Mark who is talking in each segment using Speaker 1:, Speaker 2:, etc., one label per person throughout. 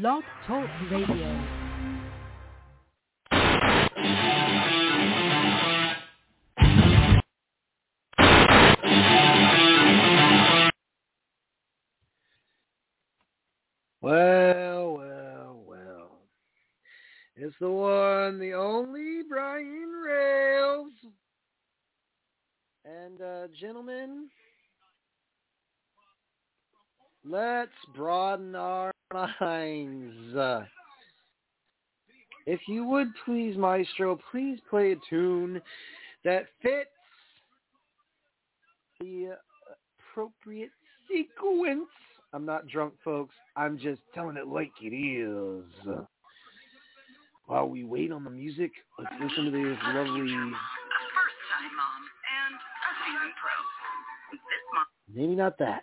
Speaker 1: Blog Talk Radio.
Speaker 2: If you would please, Maestro, please play a tune that fits the appropriate sequence. I'm not drunk, folks. I'm just telling it like it is. While we wait on the music, let's listen to this lovely.
Speaker 3: First time mom and a pro. This mom.
Speaker 2: Maybe not that.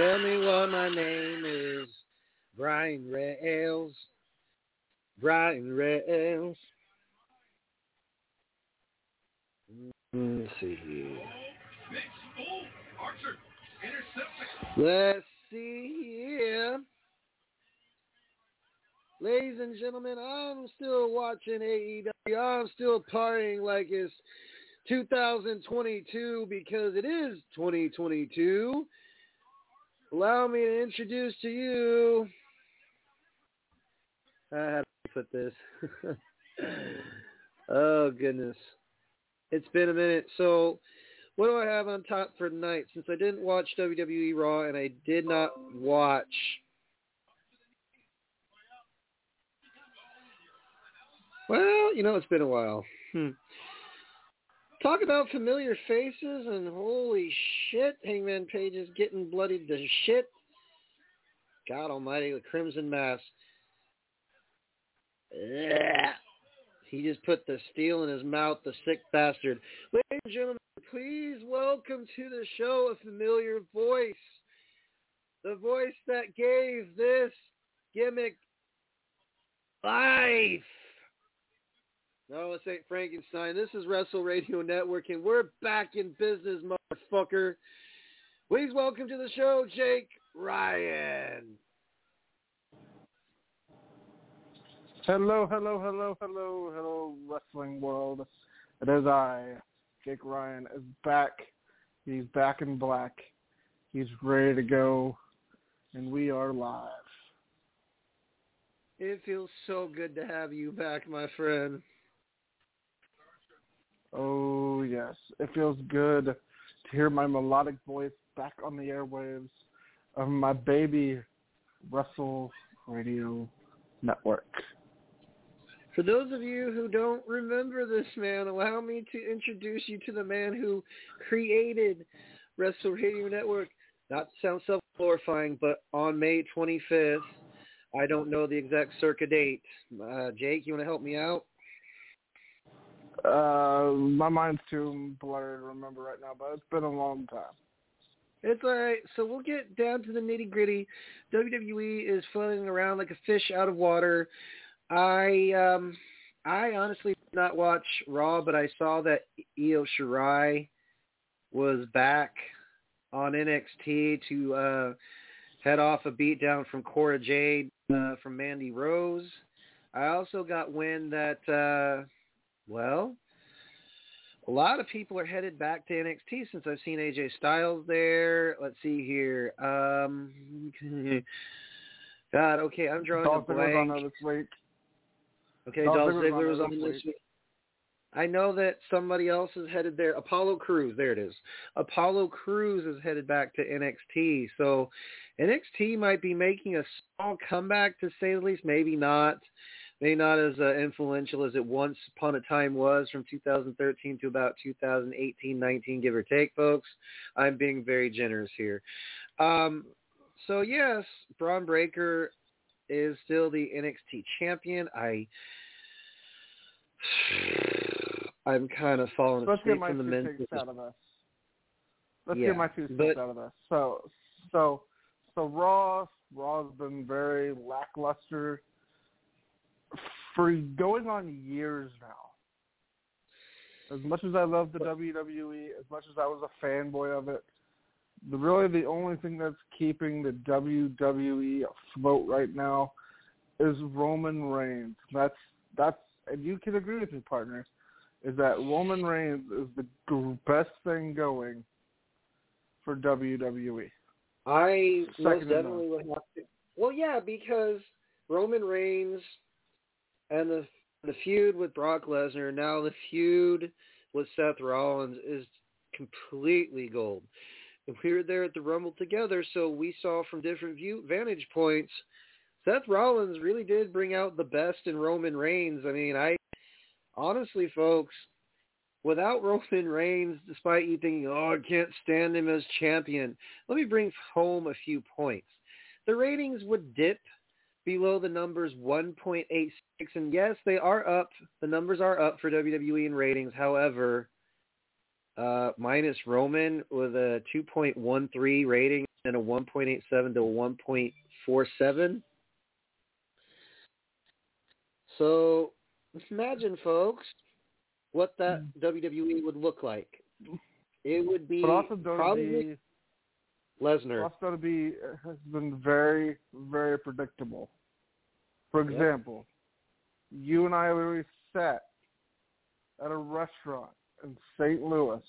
Speaker 2: Tell me what my name is. Brian Rails. Brian Rails. Let's see here. Let's see here. Ladies and gentlemen, I'm still watching AEW. I'm still partying like it's 2022 because it is 2022. Allow me to introduce to you. Have to put this. oh goodness, it's been a minute. So, what do I have on top for tonight? Since I didn't watch WWE Raw and I did not watch. Well, you know, it's been a while. Hmm. Talk about familiar faces and holy shit, Hangman Page is getting bloodied to shit. God almighty, the Crimson Mask. Ugh. He just put the steel in his mouth, the sick bastard. Ladies and gentlemen, please welcome to the show a familiar voice. The voice that gave this gimmick life. No, this ain't Frankenstein. This is Wrestle Radio Network, and we're back in business, motherfucker. Please welcome to the show, Jake Ryan.
Speaker 4: Hello, hello, hello, hello, hello, wrestling world. It is I, Jake Ryan, is back. He's back in black. He's ready to go, and we are live.
Speaker 2: It feels so good to have you back, my friend.
Speaker 4: Oh, yes. It feels good to hear my melodic voice back on the airwaves of my baby Wrestle Radio Network.
Speaker 2: For those of you who don't remember this man, allow me to introduce you to the man who created Wrestle Radio Network. Not to sound self-glorifying, but on May 25th, I don't know the exact circa date. Uh, Jake, you want to help me out?
Speaker 4: Uh, my mind's too blurry to remember right now, but it's been a long time.
Speaker 2: It's all right. So we'll get down to the nitty gritty. WWE is floating around like a fish out of water. I um I honestly did not watch Raw, but I saw that Io Shirai was back on NXT to uh head off a beatdown from Cora Jade uh, from Mandy Rose. I also got wind that uh well, a lot of people are headed back to NXT since I've seen AJ Styles there. Let's see here. Um, God, okay, I'm drawing
Speaker 4: Dolph
Speaker 2: a
Speaker 4: on
Speaker 2: blank.
Speaker 4: there this week.
Speaker 2: Okay,
Speaker 4: Dolph
Speaker 2: Dolph
Speaker 4: on
Speaker 2: Ziggler was on
Speaker 4: this week.
Speaker 2: week. I know that somebody else is headed there. Apollo Crews, there it is. Apollo Crews is headed back to NXT. So NXT might be making a small comeback to say the least. Maybe not. Maybe not as uh, influential as it once upon a time was from 2013 to about 2018, 19, give or take, folks. I'm being very generous here. Um, so yes, Bron Breakker is still the NXT champion. I I'm kind of falling
Speaker 4: Let's get
Speaker 2: asleep
Speaker 4: my
Speaker 2: from the
Speaker 4: two
Speaker 2: men's
Speaker 4: out of this. Let's
Speaker 2: Yeah,
Speaker 4: get my two
Speaker 2: but-
Speaker 4: out of this. So, so, so Raw, Raw's been very lackluster for going on years now. As much as I love the WWE, as much as I was a fanboy of it, the really the only thing that's keeping the WWE afloat right now is Roman Reigns. That's that's and you can agree with me, partner, is that Roman Reigns is the best thing going for. WWE.
Speaker 2: I
Speaker 4: Second
Speaker 2: most definitely would have to. Well, yeah, because Roman Reigns and the the feud with Brock Lesnar, now the feud with Seth Rollins is completely gold. And we were there at the Rumble together, so we saw from different view vantage points. Seth Rollins really did bring out the best in Roman Reigns. I mean, I honestly, folks, without Roman Reigns, despite you thinking, oh, I can't stand him as champion, let me bring home a few points. The ratings would dip below the numbers 1.86, and yes, they are up. The numbers are up for WWE in ratings. However, uh, minus Roman with a 2.13 rating and a 1.87 to a 1.47. So imagine, folks, what that WWE would look like. It would be probably Lesnar.
Speaker 4: also WWE has been very, very predictable. For
Speaker 2: Yep.
Speaker 4: example, you and I literally sat at a restaurant in St. Louis,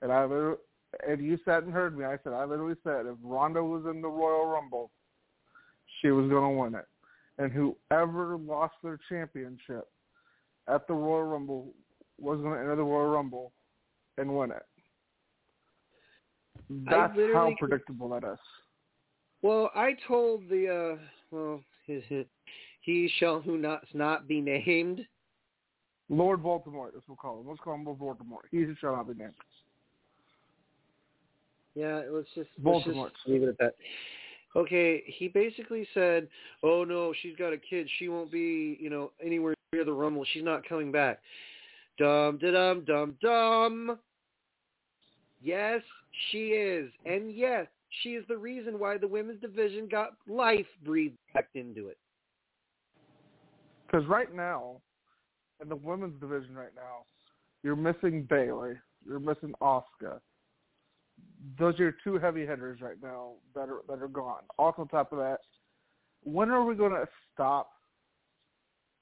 Speaker 4: and I literally, and you sat and heard me. I said I literally said if Ronda was in the Royal Rumble, she was going to win it, and whoever lost their championship at the Royal Rumble was going to enter the Royal Rumble and win it. That's how predictable that is.
Speaker 2: Well, I told the uh well he shall who not not be named.
Speaker 4: Lord Voldemort, as we'll call him. Let's call him Lord Baltimore. He shall not be named.
Speaker 2: Yeah, let's just let's just leave it at that. Okay, he basically said, "Oh no, she's got a kid. She won't be, you know, anywhere near the Rumble. She's not coming back." Dum dum dum dum. Yes, she is, and yes, she is the reason why the women's division got life breathed back into it.
Speaker 4: Because right now, in the women's division right now, you're missing Bayley. You're missing Asuka. Those are your two heavy hitters right now that are that are gone. Also, on top of that, when are we going to stop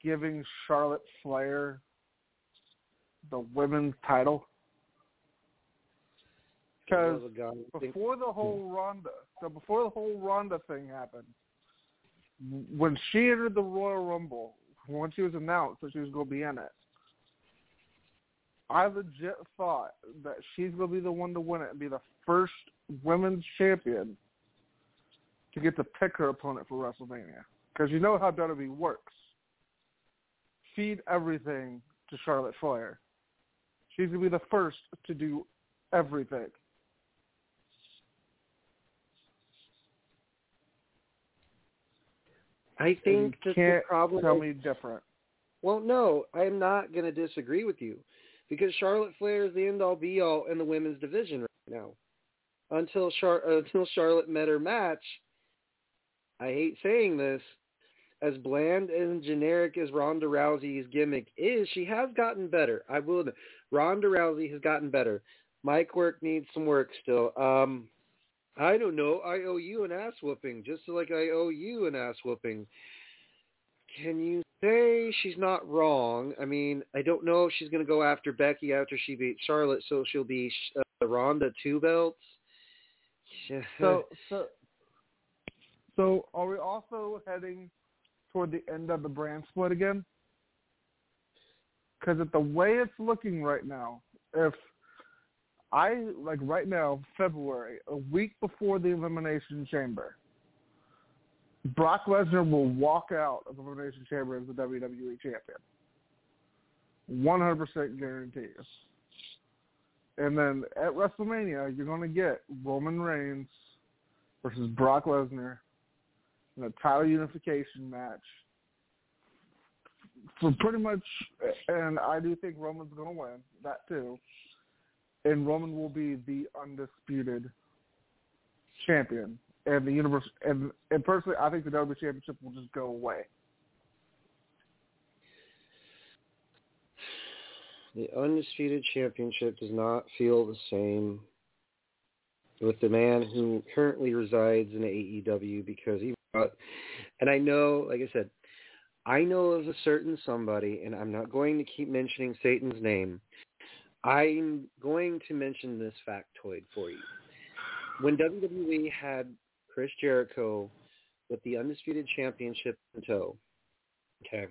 Speaker 4: giving Charlotte Flair the women's title? Because
Speaker 2: Love of God, I think-
Speaker 4: before the whole Ronda, so before the whole Ronda thing happened, when she entered the Royal Rumble, when she was announced that she was going to be in it, I legit thought that she's going to be the one to win it and be the first women's champion to get to pick her opponent for WrestleMania. Because you know how WWE works. feed everything to Charlotte Flair. She's gonna be the first to do everything.
Speaker 2: I think that the problem
Speaker 4: tell
Speaker 2: is-
Speaker 4: me different.
Speaker 2: Well, no, I'm not going to disagree with you because Charlotte Flair is the end all be all in the women's division right now. Until Char- until Charlotte met her match, I hate saying this, as bland and generic as Ronda Rousey's gimmick is, she has gotten better. I will admit, Ronda Rousey has gotten better. Mic work needs some work still. Um, I don't know. I owe you an ass whooping, just like I owe you an ass whooping. Can you say she's not wrong? I mean, I don't know if she's going to go after Becky after she beat Charlotte, so she'll be uh, Ronda two belts.
Speaker 4: So, so, so are we also heading toward the end of the brand split again? Because at the way it's looking right now, if I like right now, February, a week before the Elimination Chamber, Brock Lesnar will walk out of the Elimination Chamber as the WWE Champion. One hundred percent guarantee. And then at WrestleMania, you're going to get Roman Reigns versus Brock Lesnar in a title unification match. For pretty much, and I do think Roman's going to win that too. And Roman will be the undisputed champion, and the universe. And, and personally, I think the WWE Championship will just go away.
Speaker 2: The undisputed championship does not feel the same with the man who currently resides in AEW because he and I know, like I said, I know of a certain somebody, and I'm not going to keep mentioning Satan's name. I'm going to mention this factoid for you. When WWE had Chris Jericho with the undisputed championship in tow, okay,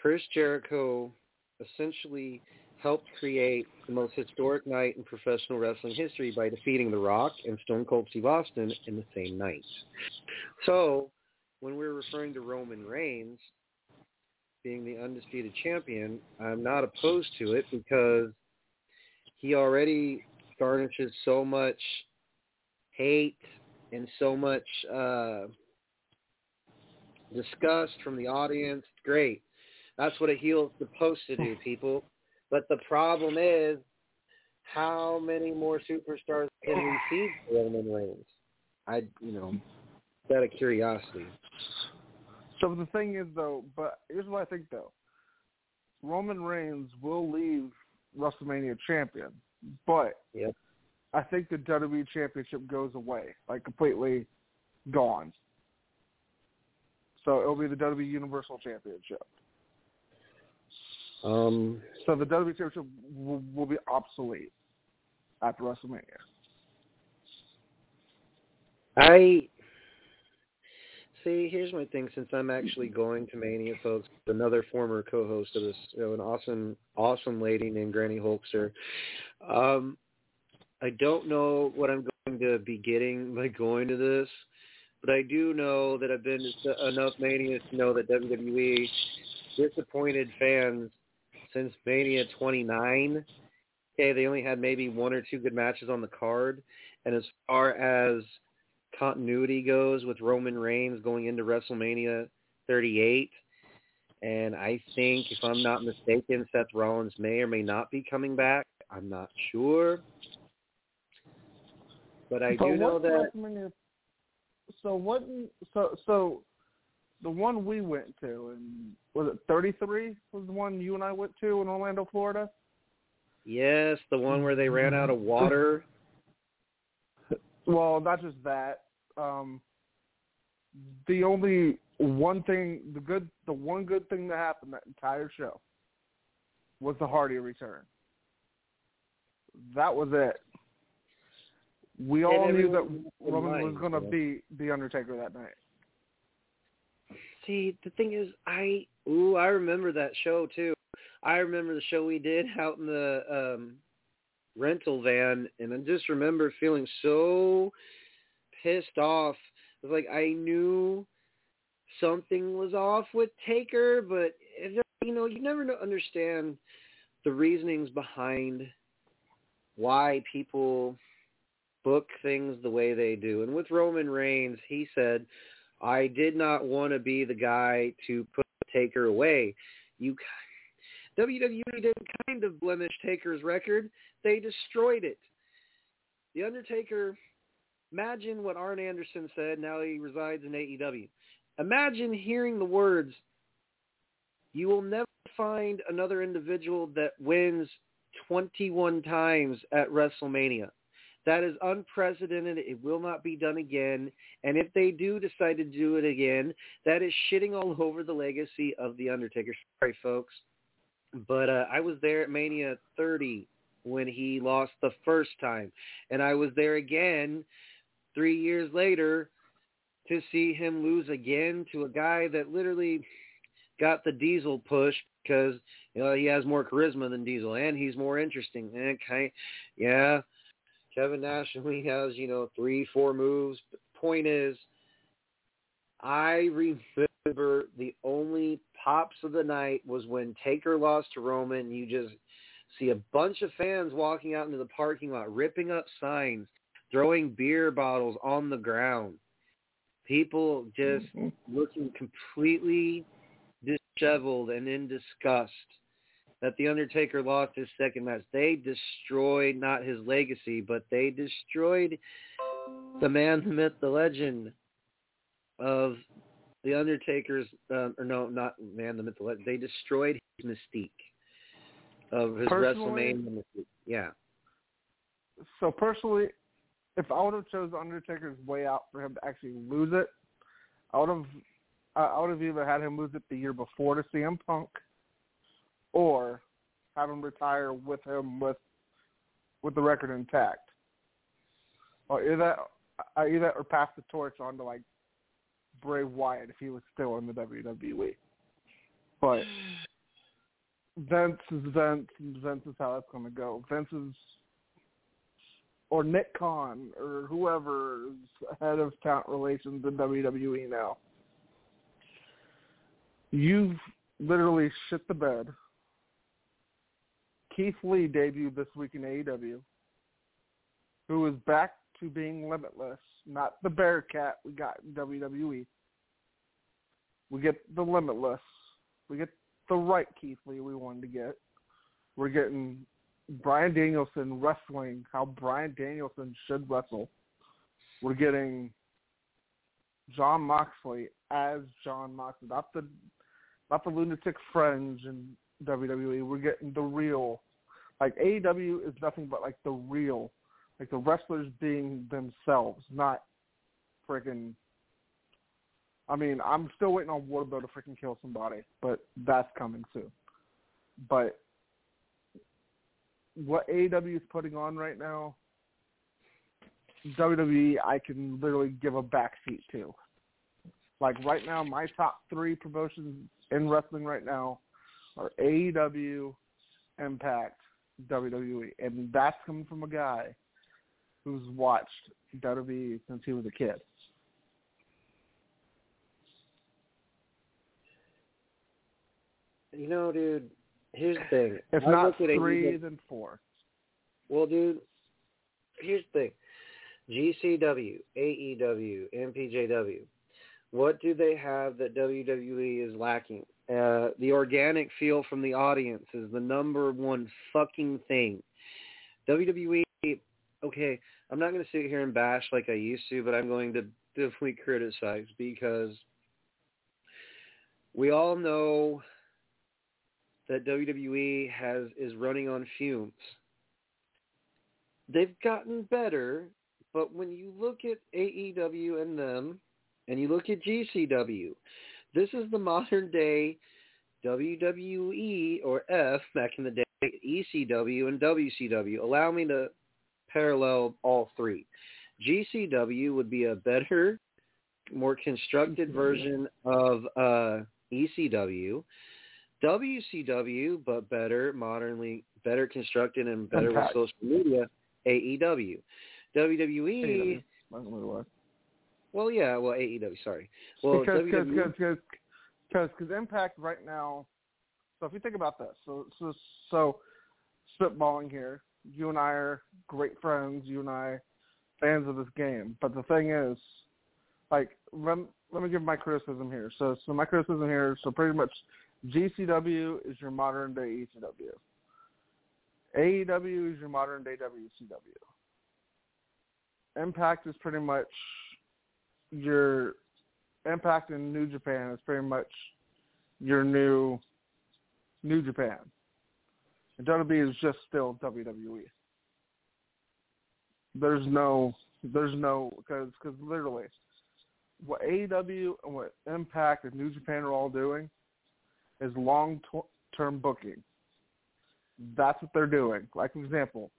Speaker 2: Chris Jericho essentially helped create the most historic night in professional wrestling history by defeating The Rock and Stone Cold Steve Austin in the same night. So, when we're referring to Roman Reigns being the undisputed champion, I'm not opposed to it because he already garnishes so much hate and so much uh, disgust from the audience. Great. That's what a heel's supposed to do, people. But the problem is, how many more superstars can we see Roman Reigns? I, you know, out of curiosity.
Speaker 4: So the thing is, though, but here's what I think, though. Roman Reigns will leave WrestleMania champion, but
Speaker 2: Yep.
Speaker 4: I think the WWE Championship goes away, like completely gone. So it'll be the WWE Universal Championship.
Speaker 2: Um,
Speaker 4: So the WWE Championship will, will be obsolete after WrestleMania.
Speaker 2: I see. Here's my thing. Since I'm actually going to Mania, folks, another former co-host of this, you know, an awesome, awesome lady named Granny Hulkster. Um, I don't know what I'm going to be getting by going to this, but I do know that I've been to enough Manias to know that WWE disappointed fans since Mania 29. Okay, they only had maybe one or two good matches on the card, and as far as continuity goes with Roman Reigns going into WrestleMania 38. And I think, if I'm not mistaken, Seth Rollins may or may not be coming back. I'm not sure. But I do know that
Speaker 4: WrestleMania? So what? So so the one we went to, and was it 33? Was the one you and I went to in Orlando, Florida?
Speaker 2: yes, the one where they ran out of water.
Speaker 4: Well, not just that. Um, the only one thing, the good, the one good thing that happened that entire show was the Hardy return. That was it. We
Speaker 2: And
Speaker 4: all knew that Roman was going to be the Undertaker that night.
Speaker 2: See, the thing is, I ooh, I remember that show too. I remember the show we did out in the um rental van, and I just remember feeling so pissed off. It was like I knew something was off with Taker, but you know, you never understand the reasonings behind why people book things the way they do. And with Roman Reigns, he said, I did not want to be the guy to put Taker away. You WWE didn't kind of blemish Taker's record. They destroyed it. The Undertaker, imagine what Arn Anderson said. Now he resides in AEW. Imagine hearing the words, you will never find another individual that wins 21 times at WrestleMania. That is unprecedented. It will not be done again. And if they do decide to do it again, that is shitting all over the legacy of The Undertaker. Sorry, folks. But uh, I was there at Mania 30 when he lost the first time. And I was there again three years later to see him lose again to a guy that literally got the diesel push because you know he has more charisma than Diesel and he's more interesting. Okay, yeah, Kevin Nash only has you know three, four moves. But point is, I remember the only pops of the night was when Taker lost to Roman. You just see a bunch of fans walking out into the parking lot, ripping up signs, throwing beer bottles on the ground. People just mm-hmm. looking completely disheveled and in disgust that the Undertaker lost his second match. They destroyed not his legacy, but they destroyed the man, the myth, the legend of the Undertaker's. Uh, or no, not man, the myth, the legend. They destroyed his mystique of his personally, WrestleMania mystique. Yeah.
Speaker 4: So personally, if I would have chose Undertaker's way out for him to actually lose it, I would have I would have either had him lose it the year before to CM Punk, or have him retire with him with with the record intact. Or either that, either that or pass the torch on to like Bray Wyatt if he was still in the WWE. But Vince is Vince. Vince is how that's going to go. Vince is or Nick Khan or whoever is head of talent relations in WWE now You've literally shit the bed. Keith Lee debuted this week in AEW, who is back to being limitless, not the Bearcat we got in WWE. We get the limitless. We get the right Keith Lee we wanted to get. We're getting Bryan Danielson wrestling how Bryan Danielson should wrestle. We're getting Jon Moxley as Jon Moxley, not the not the lunatic fringe in WWE. We're getting the real. Like AEW is nothing but like the real, like the wrestlers being themselves, not freaking. I mean, I'm still waiting on Wardlow to freaking kill somebody, but that's coming soon. But what AEW is putting on right now, WWE, I can literally give a backseat to. Like right now, my top three promotions in wrestling right now are AEW, Impact, WWE, and that's coming from a guy who's watched WWE since he was a kid.
Speaker 2: You know, dude. Here's the thing.
Speaker 4: If I not three, then four.
Speaker 2: Well, dude. Here's the thing. GCW, AEW, MPJW what do they have that WWE is lacking? Uh, the organic feel from the audience is the number one fucking thing. WWE, okay, I'm not going to sit here and bash like I used to, but I'm going to definitely criticize because we all know that WWE has is running on fumes. They've gotten better, but when you look at AEW and them, and you look at GCW, this is the modern day WWE or F back in the day, ECW and WCW. Allow me to parallel all three. GCW would be a better, more constructed version of uh, ECW. WCW, but better, modernly better constructed and better with social media. AEW. WWE.
Speaker 4: AEW.
Speaker 2: Well, yeah. Well, AEW. Sorry. Well,
Speaker 4: because because because because Impact right now So if you think about this, so so so spitballing here, you and I are great friends. You and I fans of this game. But the thing is, like, let, let me give my criticism here. So so my criticism here. So pretty much, GCW is your modern day ECW. AEW is your modern day WCW. Impact is pretty much your Impact in New Japan is pretty much your new New Japan. And WWE is just still WWE. There's no, there's no, because cause literally, what AEW and what Impact and New Japan are all doing is long-term booking. That's what they're doing. Like, for example,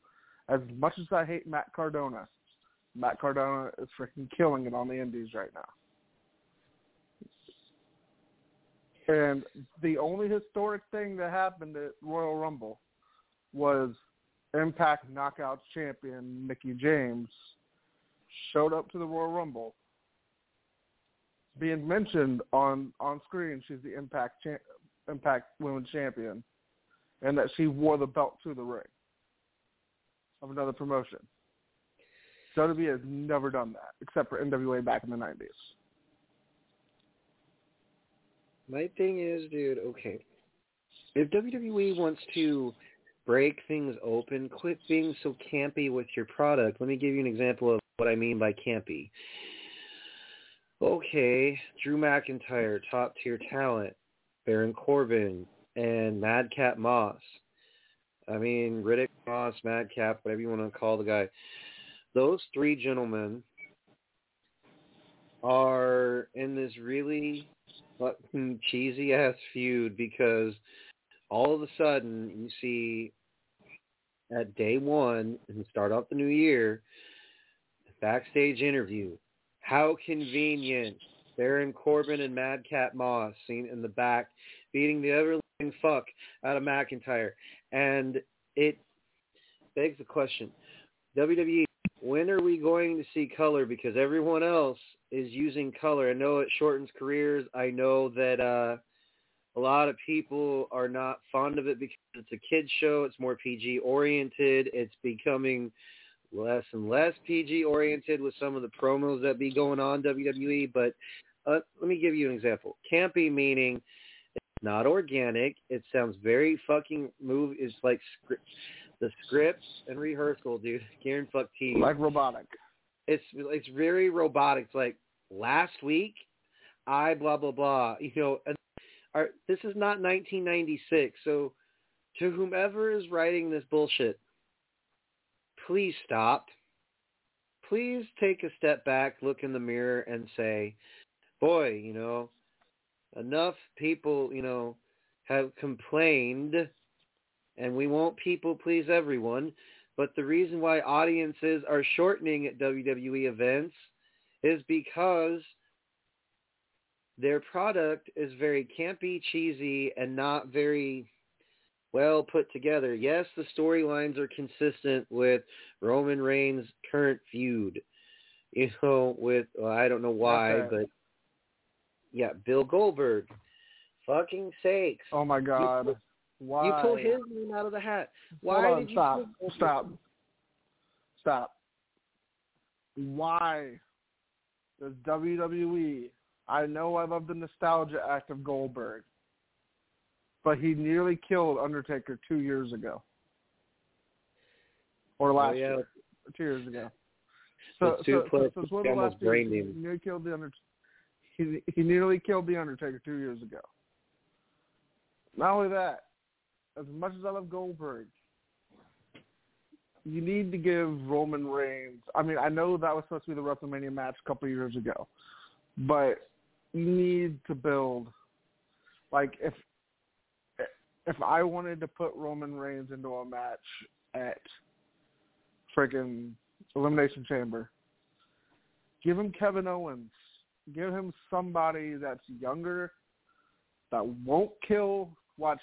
Speaker 4: as much as I hate Matt Cardona, Matt Cardona is freaking killing it on the Indies right now. And the only historic thing that happened at Royal Rumble was Impact Knockouts champion Mickie James showed up to the Royal Rumble, being mentioned on on screen. She's the Impact cha- Impact Women's Champion, and that she wore the belt to the ring of another promotion. WWE has never done that except for NWA back in the nineties.
Speaker 2: My thing is, dude, okay. If WWE wants to break things open, quit being so campy with your product. Let me give you an example of what I mean by campy. Okay, Drew McIntyre, top tier talent, Baron Corbin, and Madcap Moss. I mean, Riddick Moss, Madcap, whatever you want to call the guy. Those three gentlemen are in this really cheesy ass feud because all of a sudden you see at day one and start off the new year backstage interview. How convenient. Baron Corbin and Madcap Moss seen in the back beating the ever living fuck out of McIntyre. And it begs the question, WWE, when are we going to see color? Because everyone else is using color. I know it shortens careers. I know that uh, a lot of people are not fond of it because it's a kids show. It's more PG oriented. It's becoming less and less PG oriented with some of the promos that be going on WWE. But uh, let me give you an example. Campy meaning it's not organic. It sounds very fucking move. It's like script, the scripts and rehearsal, dude. Karen fuck T.
Speaker 4: Like robotic.
Speaker 2: It's it's very robotic. It's like last week, I blah blah blah. You know, and our, this is not 1996. So, to whomever is writing this bullshit, please stop. Please take a step back, look in the mirror, and say, boy, you know, enough people, you know, have complained, and we won't people please everyone. But the reason why audiences are shortening at WWE events is because their product is very campy, cheesy, and not very well put together. Yes, the storylines are consistent with Roman Reigns' current feud. You know, with well, I don't know why,
Speaker 4: Okay.
Speaker 2: but yeah, Bill Goldberg. Fucking sakes!
Speaker 4: Oh my God!
Speaker 2: You,
Speaker 4: Why?
Speaker 2: you pull his name out of the hat. Why
Speaker 4: Hold on,
Speaker 2: did you
Speaker 4: stop, stop, stop. Why does WWE? I know I love the nostalgia act of Goldberg, but he nearly killed Undertaker two years ago, or oh, last
Speaker 2: Oh, yeah.
Speaker 4: year, two years ago. So, so, so, so it's one of the
Speaker 2: almost
Speaker 4: last years.
Speaker 2: brained
Speaker 4: He nearly killed the Undertaker. Two years ago. Not only that, as much as I love Goldberg, you need to give Roman Reigns. I mean, I know that was supposed to be the WrestleMania match a couple of years ago, but you need to build. Like if if I wanted to put Roman Reigns into a match at freaking Elimination Chamber, give him Kevin Owens. Give him somebody that's younger, that won't kill. Watch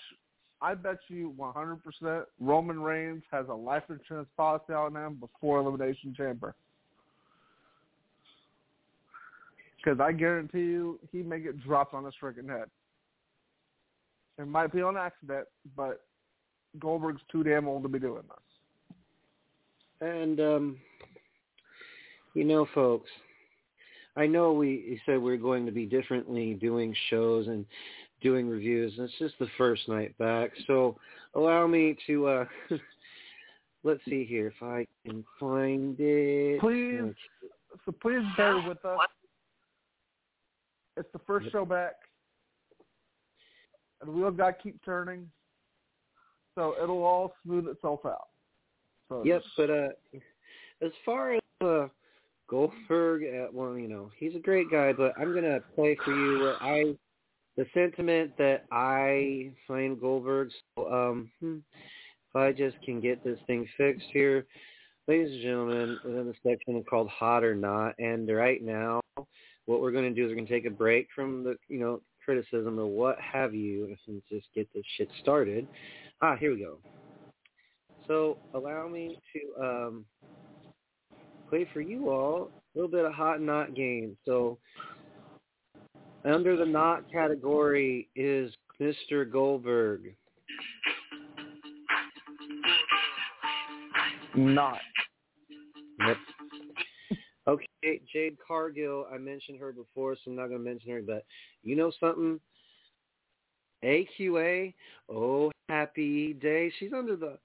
Speaker 4: I bet you 100% Roman Reigns has a life insurance policy on him before Elimination Chamber. Because I guarantee you, he may get dropped on his freaking head. It might be on accident, but Goldberg's too damn old to be doing this.
Speaker 2: And um, you know, folks, I know we said we are going to be differently doing shows and doing reviews. And it's just the first night back, so allow me to. uh Let's see here if I can find it.
Speaker 4: Please, so please bear with us. It's the first show back, and the wheels got to keep turning, so it'll all smooth itself out. So
Speaker 2: yep, but uh, as far as uh, Goldberg, uh, well, you know, he's a great guy, but I'm gonna play for you where I, the sentiment that I find Goldberg. So, um, hmm, if I just can get this thing fixed here, ladies and gentlemen, within the section called Hot or Not, and right now, what we're going to do is we're to take a break from the, you know, criticism or what have you, and just get this shit started. Ah, here we go. So allow me to um, play for you all a little bit of hot and not game. So under the not category is Mr. Goldberg.
Speaker 4: Not.
Speaker 2: Yep. Okay, Jade Cargill, I mentioned her before, so I'm not going to mention her, but you know something? AQA, oh, happy day. She's under the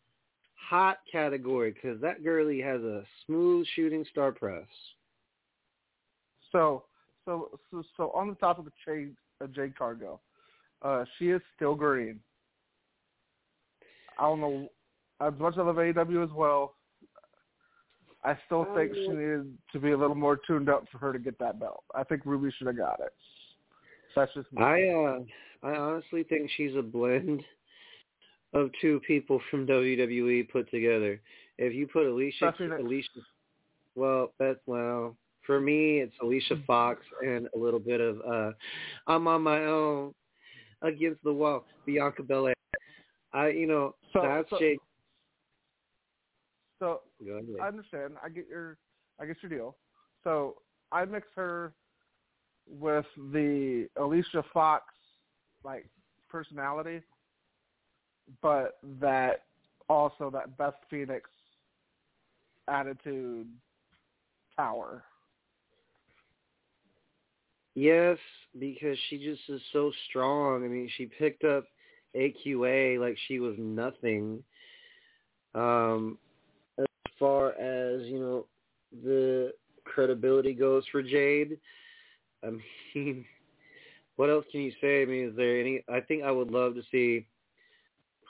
Speaker 2: hot category because that girlie has a smooth shooting star press.
Speaker 4: So, so, so, so on the top of the Jade, uh, Jade Cargill, uh, she is still green. I don't know as much as I love AEW as well. I still think she needed to be a little more tuned up for her to get that belt. I think Ruby should have got it. That's just me.
Speaker 2: I uh I honestly think she's a blend of two people from WWE put together. If you put Alicia Alicia well, that's well for me it's Alicia Fox and a little bit of uh I'm on my own against the wall, Bianca Belair. I you know,
Speaker 4: so,
Speaker 2: that's
Speaker 4: so,
Speaker 2: Jake
Speaker 4: so I understand. I get your I get your deal. So I mix her with the Alicia Fox like personality, but that also that Beth Phoenix attitude power.
Speaker 2: Yes, because she just is so strong. I mean, she picked up AQA like she was nothing. Um, as far as you know the credibility goes for Jade. I mean, what else can you say? I mean, is there any? I think I would love to see.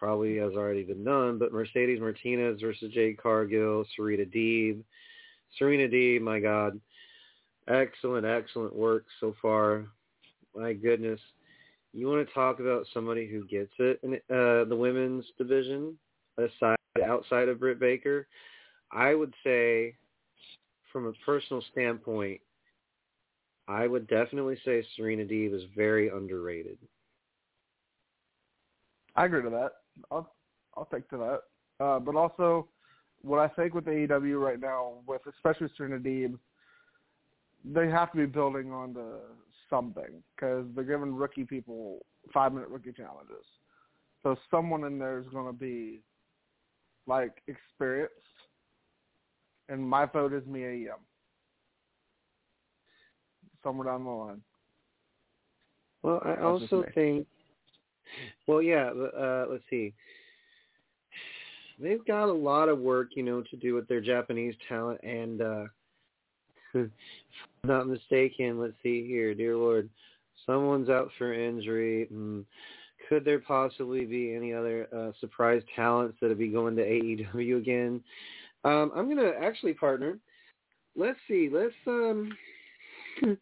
Speaker 2: Probably has already been done, but Mercedes Martinez versus Jade Cargill, Serena Deeb. Serena Deeb, my God, excellent, excellent work so far. My goodness, you want to talk about somebody who gets it in uh, the women's division, aside outside of Britt Baker. I would say, from a personal standpoint, I would definitely say Serena Deeb is very underrated.
Speaker 4: I agree to that. I'll I'll take to that. Uh, but also, what I think with AEW right now, with especially Deeb, they have to be building on to something because they're giving rookie people five minute rookie challenges. So someone in there is going to be like experienced and my vote is Mia Yim. Somewhere down the line.
Speaker 2: Well, I That's also think. Well, yeah. Uh, let's see. They've got a lot of work, you know, to do with their Japanese talent, and uh, not mistaken. Let's see here, dear Lord, someone's out for injury. Mm. Could there possibly be any other uh, surprise talents that would be going to AEW again? Um, I'm gonna actually partner. Let's see. Let's um,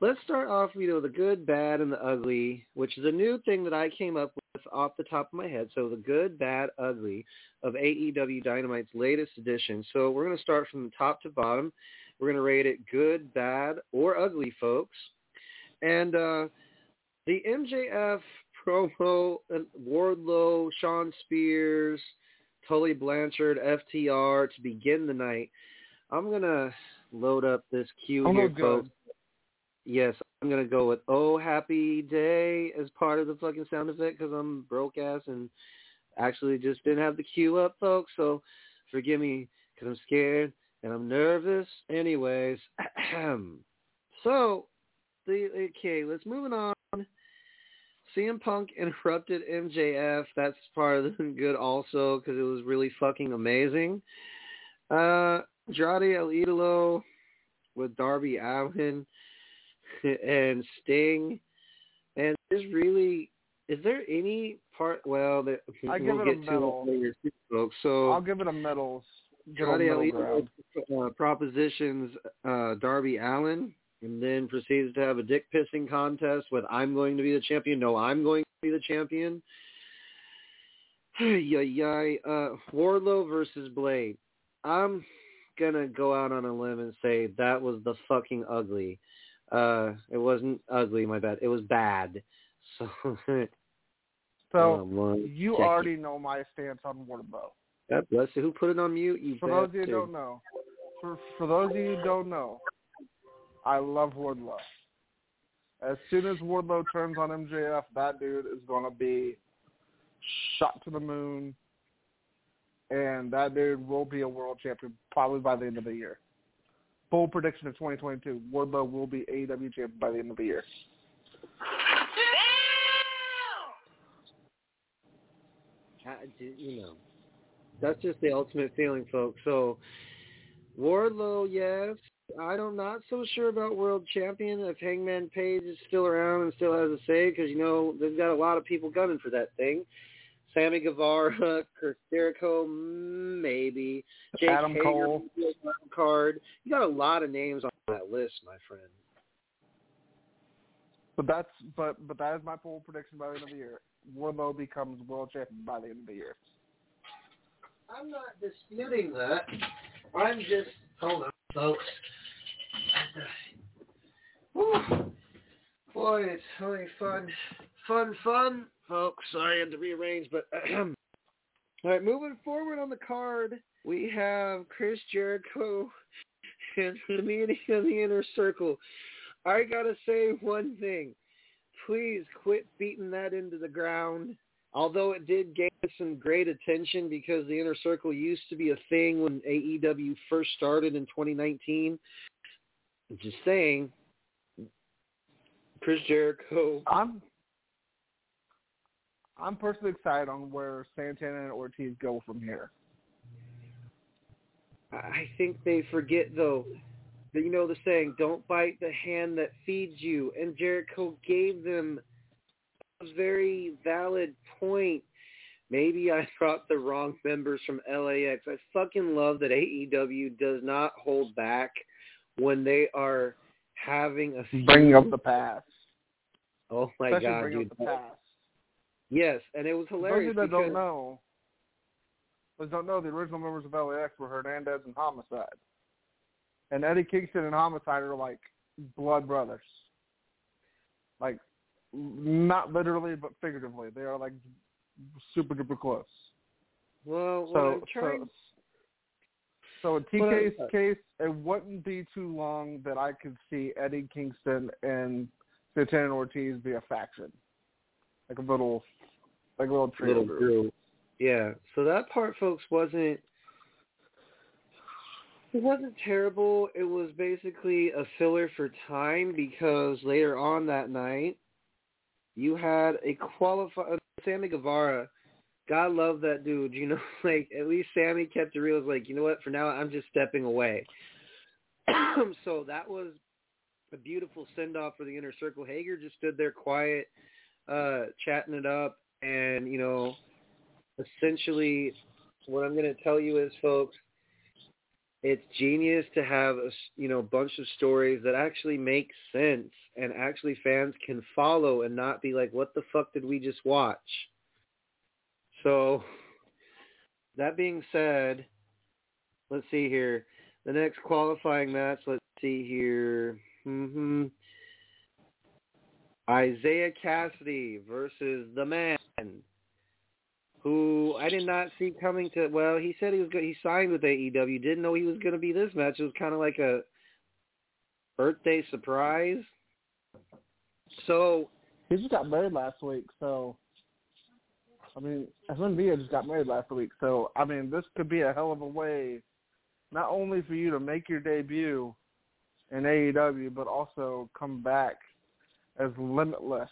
Speaker 2: let's start off. You know, the good, bad, and the ugly, which is a new thing that I came up with off the top of my head. So the good, bad, ugly of AEW Dynamite's latest edition. So we're gonna start from the top to bottom. We're gonna rate it good, bad, or ugly, folks. And uh, the MJF promo, Wardlow, Shawn Spears. Tully Blanchard, FTR to begin the night. I'm gonna load up this queue
Speaker 4: I'm
Speaker 2: here,
Speaker 4: folks.
Speaker 2: Yes, I'm gonna go with "Oh Happy Day" as part of the fucking sound effect because I'm broke ass and actually just didn't have the cue up, folks. So forgive me because I'm scared and I'm nervous. Anyways, so the okay, let's moving on. CM Punk interrupted MJF. That's part of the good also because it was really fucking amazing. Uh, Andrade El Idolo with Darby Allin and Sting. And there's really, is there any part? Well, that
Speaker 4: I
Speaker 2: we'll
Speaker 4: give it a
Speaker 2: get to
Speaker 4: medal.
Speaker 2: later, folks. So
Speaker 4: I'll give it a medals. Good old
Speaker 2: Andrade El
Speaker 4: middle ground.
Speaker 2: Uh, propositions uh, Darby Allin, and then proceeds to have a dick pissing contest with "I'm going to be the champion." No, I'm going to be the champion. yeah, yay. Uh, Wardlow versus Blade. I'm gonna go out on a limb and say that was the fucking ugly. Uh, it wasn't ugly, my bad. It was bad. So,
Speaker 4: So
Speaker 2: um,
Speaker 4: you already know my stance on Wardlow.
Speaker 2: God bless you. Who put it on mute? You
Speaker 4: For those of you who don't know, for for those of you who don't know, I love Wardlow. As soon as Wardlow turns on MJF, that dude is going to be shot to the moon, and that dude will be a world champion probably by the end of the year. Full prediction of 2022: Wardlow will be AEW champion by the end of the year.
Speaker 2: You know, that's just the ultimate feeling, folks. So, Wardlow, yes. i'm not so sure about world champion if Hangman Page is still around and still has a say because you know they've got a lot of people gunning for that thing. Sammy Guevara, Chris Jericho, maybe Jake
Speaker 4: Adam
Speaker 2: Hager,
Speaker 4: Cole.
Speaker 2: card. You got a lot of names on that list, my friend.
Speaker 4: But that's but but that is my full prediction by the end of the year. Wardlow becomes world champion by the end of the year.
Speaker 2: I'm not disputing that. I'm just hold on, folks. Whew. Boy, it's really fun, fun, fun, folks. Sorry, I had to rearrange, but all right. Moving forward on the card, we have Chris Jericho and the meeting of the inner circle. I gotta say one thing. Please quit beating that into the ground although it did gain some great attention because the inner circle used to be a thing when AEW first started in 2019. Just saying, Chris Jericho.
Speaker 4: I'm I'm personally excited on where Santana and Ortiz go from here.
Speaker 2: I think they forget though that you know the saying, "Don't bite the hand that feeds you," and Jericho gave them a very valid point. Maybe I brought the wrong members from LAX. I fucking love that AEW does not hold back when they are having a feud.
Speaker 4: Bringing up the past.
Speaker 2: Oh my
Speaker 4: Especially
Speaker 2: god, dude!
Speaker 4: up the past.
Speaker 2: Yes, and it was
Speaker 4: For those of
Speaker 2: hilarious
Speaker 4: you that don't know, those don't know, the original members of LAX were Hernandez and Homicide. And Eddie Kingston and Homicide are like blood brothers. Like, not literally, but figuratively. They are like super duper close.
Speaker 2: well,
Speaker 4: So, so, so in TK's
Speaker 2: I'm- uh,
Speaker 4: case, it wouldn't be too long that I could see Eddie Kingston and Santana Ortiz be a faction, like a little, like a little trio
Speaker 2: little
Speaker 4: group.
Speaker 2: Yeah. So that part, folks, wasn't it wasn't terrible. It was basically a filler for time because later on that night, you had a qualified uh, Sammy Guevara. God love that dude. You know, like at least Sammy kept it real. It was like, you know what? For now, I'm just stepping away. so that was a beautiful send off for the inner circle. Hager just stood there quiet, uh, chatting it up, and you know, essentially, what I'm going to tell you is, folks, it's genius to have a you know bunch of stories that actually make sense and actually fans can follow and not be like, what the fuck did we just watch? So, that being said, let's see here. The next qualifying match, let's see here. hmm Isiah Kassidy versus the man who I did not see coming to. Well, he said he was go- he signed with AEW. Didn't know he was going to be this match. It was kind of like a birthday surprise. So
Speaker 4: he just got married last week, so I mean, SMB just got married last week, so I mean, this could be a hell of a way, not only for you to make your debut in AEW, but also come back as limitless,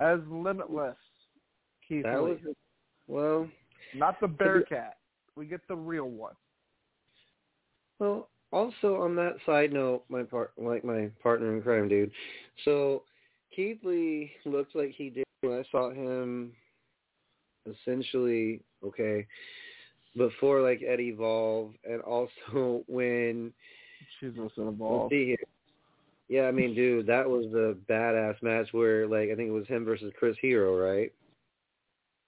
Speaker 4: as limitless. Keith
Speaker 2: that
Speaker 4: Lee.
Speaker 2: was well,
Speaker 4: not the Bearcat. We get the real one.
Speaker 2: well. Also, on that side note, my part, like my partner in crime, dude. So Keith Lee looks like he did when I saw him. Essentially, okay, before like Eddie Evolve, and also when
Speaker 4: She's also
Speaker 2: Let's see here. Yeah, I mean, dude, that was the badass match where, like, I think it was him versus Chris Hero, right?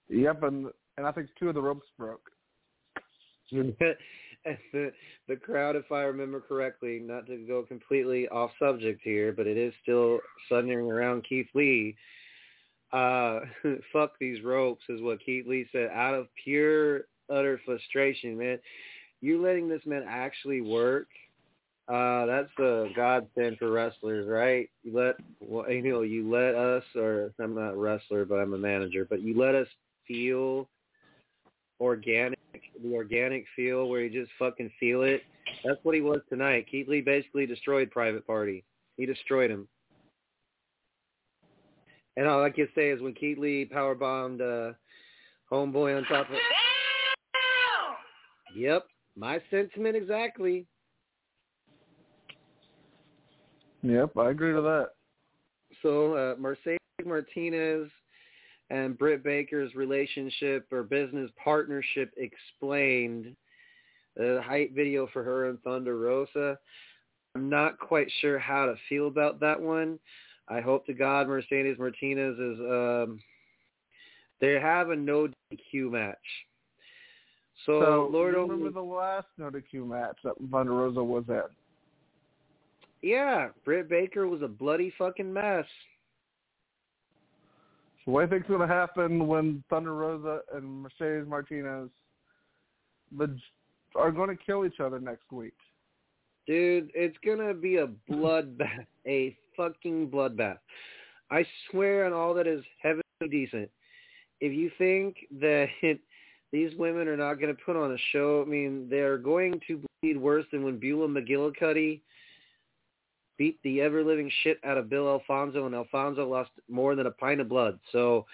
Speaker 4: Yep, and and I think two of the ropes broke.
Speaker 2: the the crowd, if I remember correctly, not to go completely off subject here, but it is still centering around Keith Lee. Uh, fuck these ropes is what Keith Lee said. Out of pure utter frustration, man. You're letting this man actually work. Uh, that's a godsend for wrestlers, right? You let, well, you know, you let us, or I'm not a wrestler, but I'm a manager, but you let us feel organic, the organic feel where you just fucking feel it. That's what he was tonight. Keith Lee basically destroyed Private Party. He destroyed him. And all I can say is when Keith Lee power bombed uh, Homeboy on top of. Yep, my sentiment exactly.
Speaker 4: Yep, I agree to that.
Speaker 2: So uh, Mercedes Martinez and Britt Baker's relationship or business partnership explained. The hype video for her and Thunder Rosa. I'm not quite sure how to feel about that one. I hope to God Mercedes Martinez is um they have a no DQ match. So,
Speaker 4: So,
Speaker 2: Lord
Speaker 4: you
Speaker 2: only
Speaker 4: remember the last No DQ match that Thunder Rosa was at?
Speaker 2: Yeah, Britt Baker was a bloody fucking mess.
Speaker 4: So what do you think's going to happen when Thunder Rosa and Mercedes Martinez are going to kill each other next week?
Speaker 2: Dude, it's gonna be a bloodbath. a fucking bloodbath. I swear on all that is heavenly decent. If you think that these women are not going to put on a show, I mean, they're going to bleed worse than when Beulah McGillicuddy beat the ever-living shit out of Bill Alfonso, and Alfonso lost more than a pint of blood. So,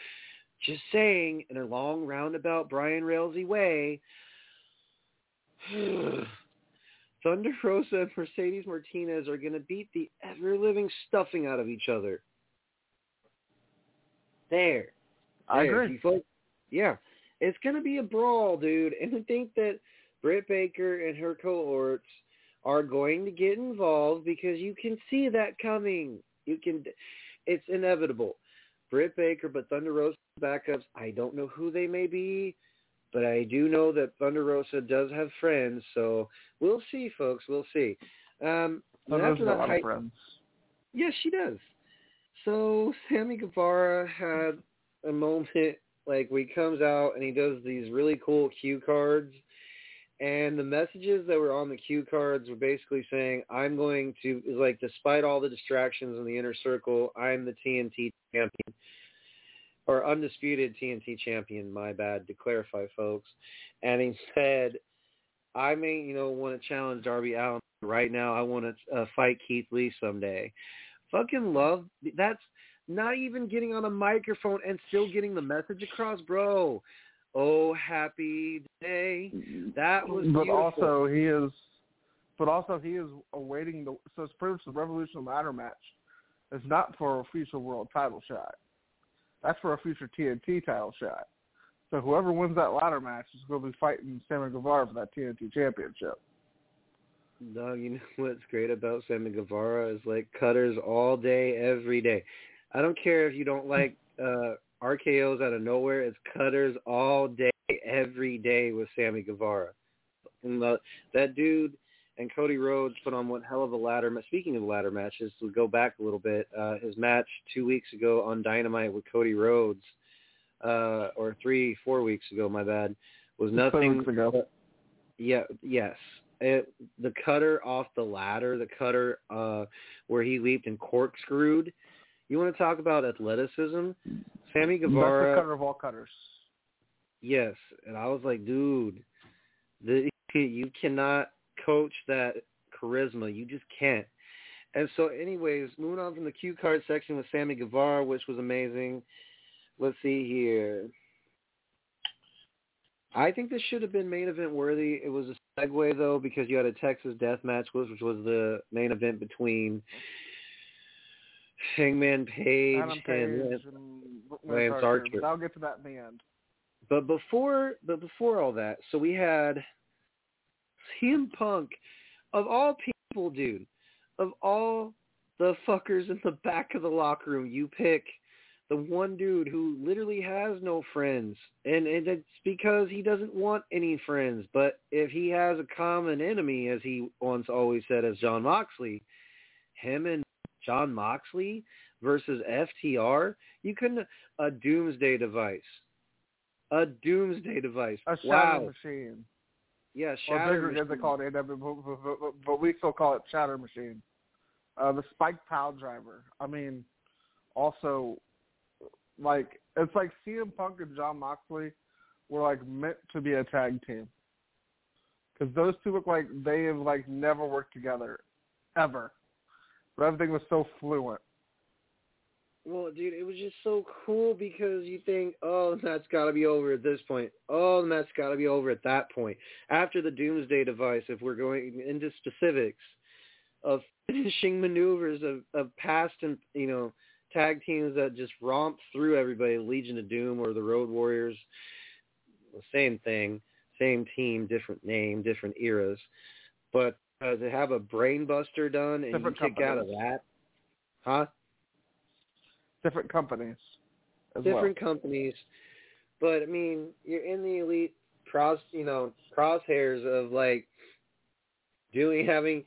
Speaker 2: just saying, in a long roundabout Brian Railsy way, Thunder Rosa and Mercedes Martinez are going to beat the ever-living stuffing out of each other. There.
Speaker 4: I
Speaker 2: There,
Speaker 4: agree.
Speaker 2: folks- yeah, it's going to be a brawl, dude. And I think that Britt Baker and her cohorts are going to get involved because you can see that coming. You can, it's inevitable. Britt Baker, but Thunder Rosa backups. I don't know who they may be, but I do know that Thunder Rosa does have friends. So we'll see, folks. We'll see. Um,
Speaker 4: Thunder got a lot of friends.
Speaker 2: Yes, she does. So Sammy Guevara had a moment like where he comes out and he does these really cool cue cards. And the messages that were on the cue cards were basically saying, I'm going to, like, despite all the distractions in the inner circle, I'm the TNT champion. Or undisputed TNT champion, my bad, to clarify, folks. And he said, I may, you know, want to challenge Darby Allin right now. I want to uh, fight Keith Lee someday fucking love that's not even getting on a microphone and still getting the message across, bro. Oh, happy day. That was
Speaker 4: But
Speaker 2: beautiful.
Speaker 4: also he is, but also he is awaiting the. So it's pretty much the Revolution ladder match. It's not for a future world title shot. That's for a future TNT title shot. So whoever wins that ladder match is going to be fighting Sammy Guevara for that TNT championship.
Speaker 2: Dog, you know what's great about Sammy Guevara is like cutters all day, every day. I don't care if you don't like uh RKO's out of nowhere. It's cutters all day, every day with Sammy Guevara. And the, that dude and Cody Rhodes put on one hell of a ladder. ma- Speaking of ladder matches, to go back a little bit, uh, his match two weeks ago on Dynamite with Cody Rhodes, uh, or three, four weeks ago, my bad, was nothing. but- yeah, yes. it, the cutter off the ladder, the cutter uh, where he leaped and corkscrewed. You want to talk about athleticism? Sammy
Speaker 4: That's the cutter of all cutters.
Speaker 2: Yes, and I was like, dude, the, you cannot coach that charisma. You just can't. And so, anyways, moving on from the cue card section with Sammy Guevara, which was amazing. Let's see here. I think this should have been main event worthy. It was a segue though because you had a Texas Death Match, which was the main event between Hangman Page,
Speaker 4: Adam Page
Speaker 2: and
Speaker 4: and
Speaker 2: Lance Archer.
Speaker 4: But I'll get to that in the end.
Speaker 2: But before, but before all that, so we had CM Punk, of all people, dude, of all the fuckers in the back of the locker room, you pick the one dude who literally has no friends, and, and it's because he doesn't want any friends. But if he has a common enemy, as he once always said, as Jon Moxley, him and Jon Moxley versus FTR, you couldn't a doomsday device. A doomsday device.
Speaker 4: A shatter
Speaker 2: wow.
Speaker 4: machine.
Speaker 2: Yeah,
Speaker 4: Or
Speaker 2: shatter
Speaker 4: bigger, as they
Speaker 2: machine.
Speaker 4: call it, AW, but, but, but, but we still call it shatter machine. Uh, the spike pile driver. I mean, also, like it's like CM Punk and Jon Moxley were like meant to be a tag team because those two look like they have like never worked together ever. But everything was so fluent.
Speaker 2: Well, dude, it was just so cool because you think, oh, that's got to be over at this point. Oh, that's got to be over at that point. After the Doomsday device, if we're going into specifics of finishing maneuvers of, of past and you know tag teams that just romp through everybody, Legion of Doom or the Road Warriors, same thing, same team, different name, different eras, but uh, to have a brainbuster done and
Speaker 4: Different
Speaker 2: you kick out of that, huh?
Speaker 4: Different companies. As
Speaker 2: different companies. But I mean, you're in the elite cross, you know, crosshairs of like doing having.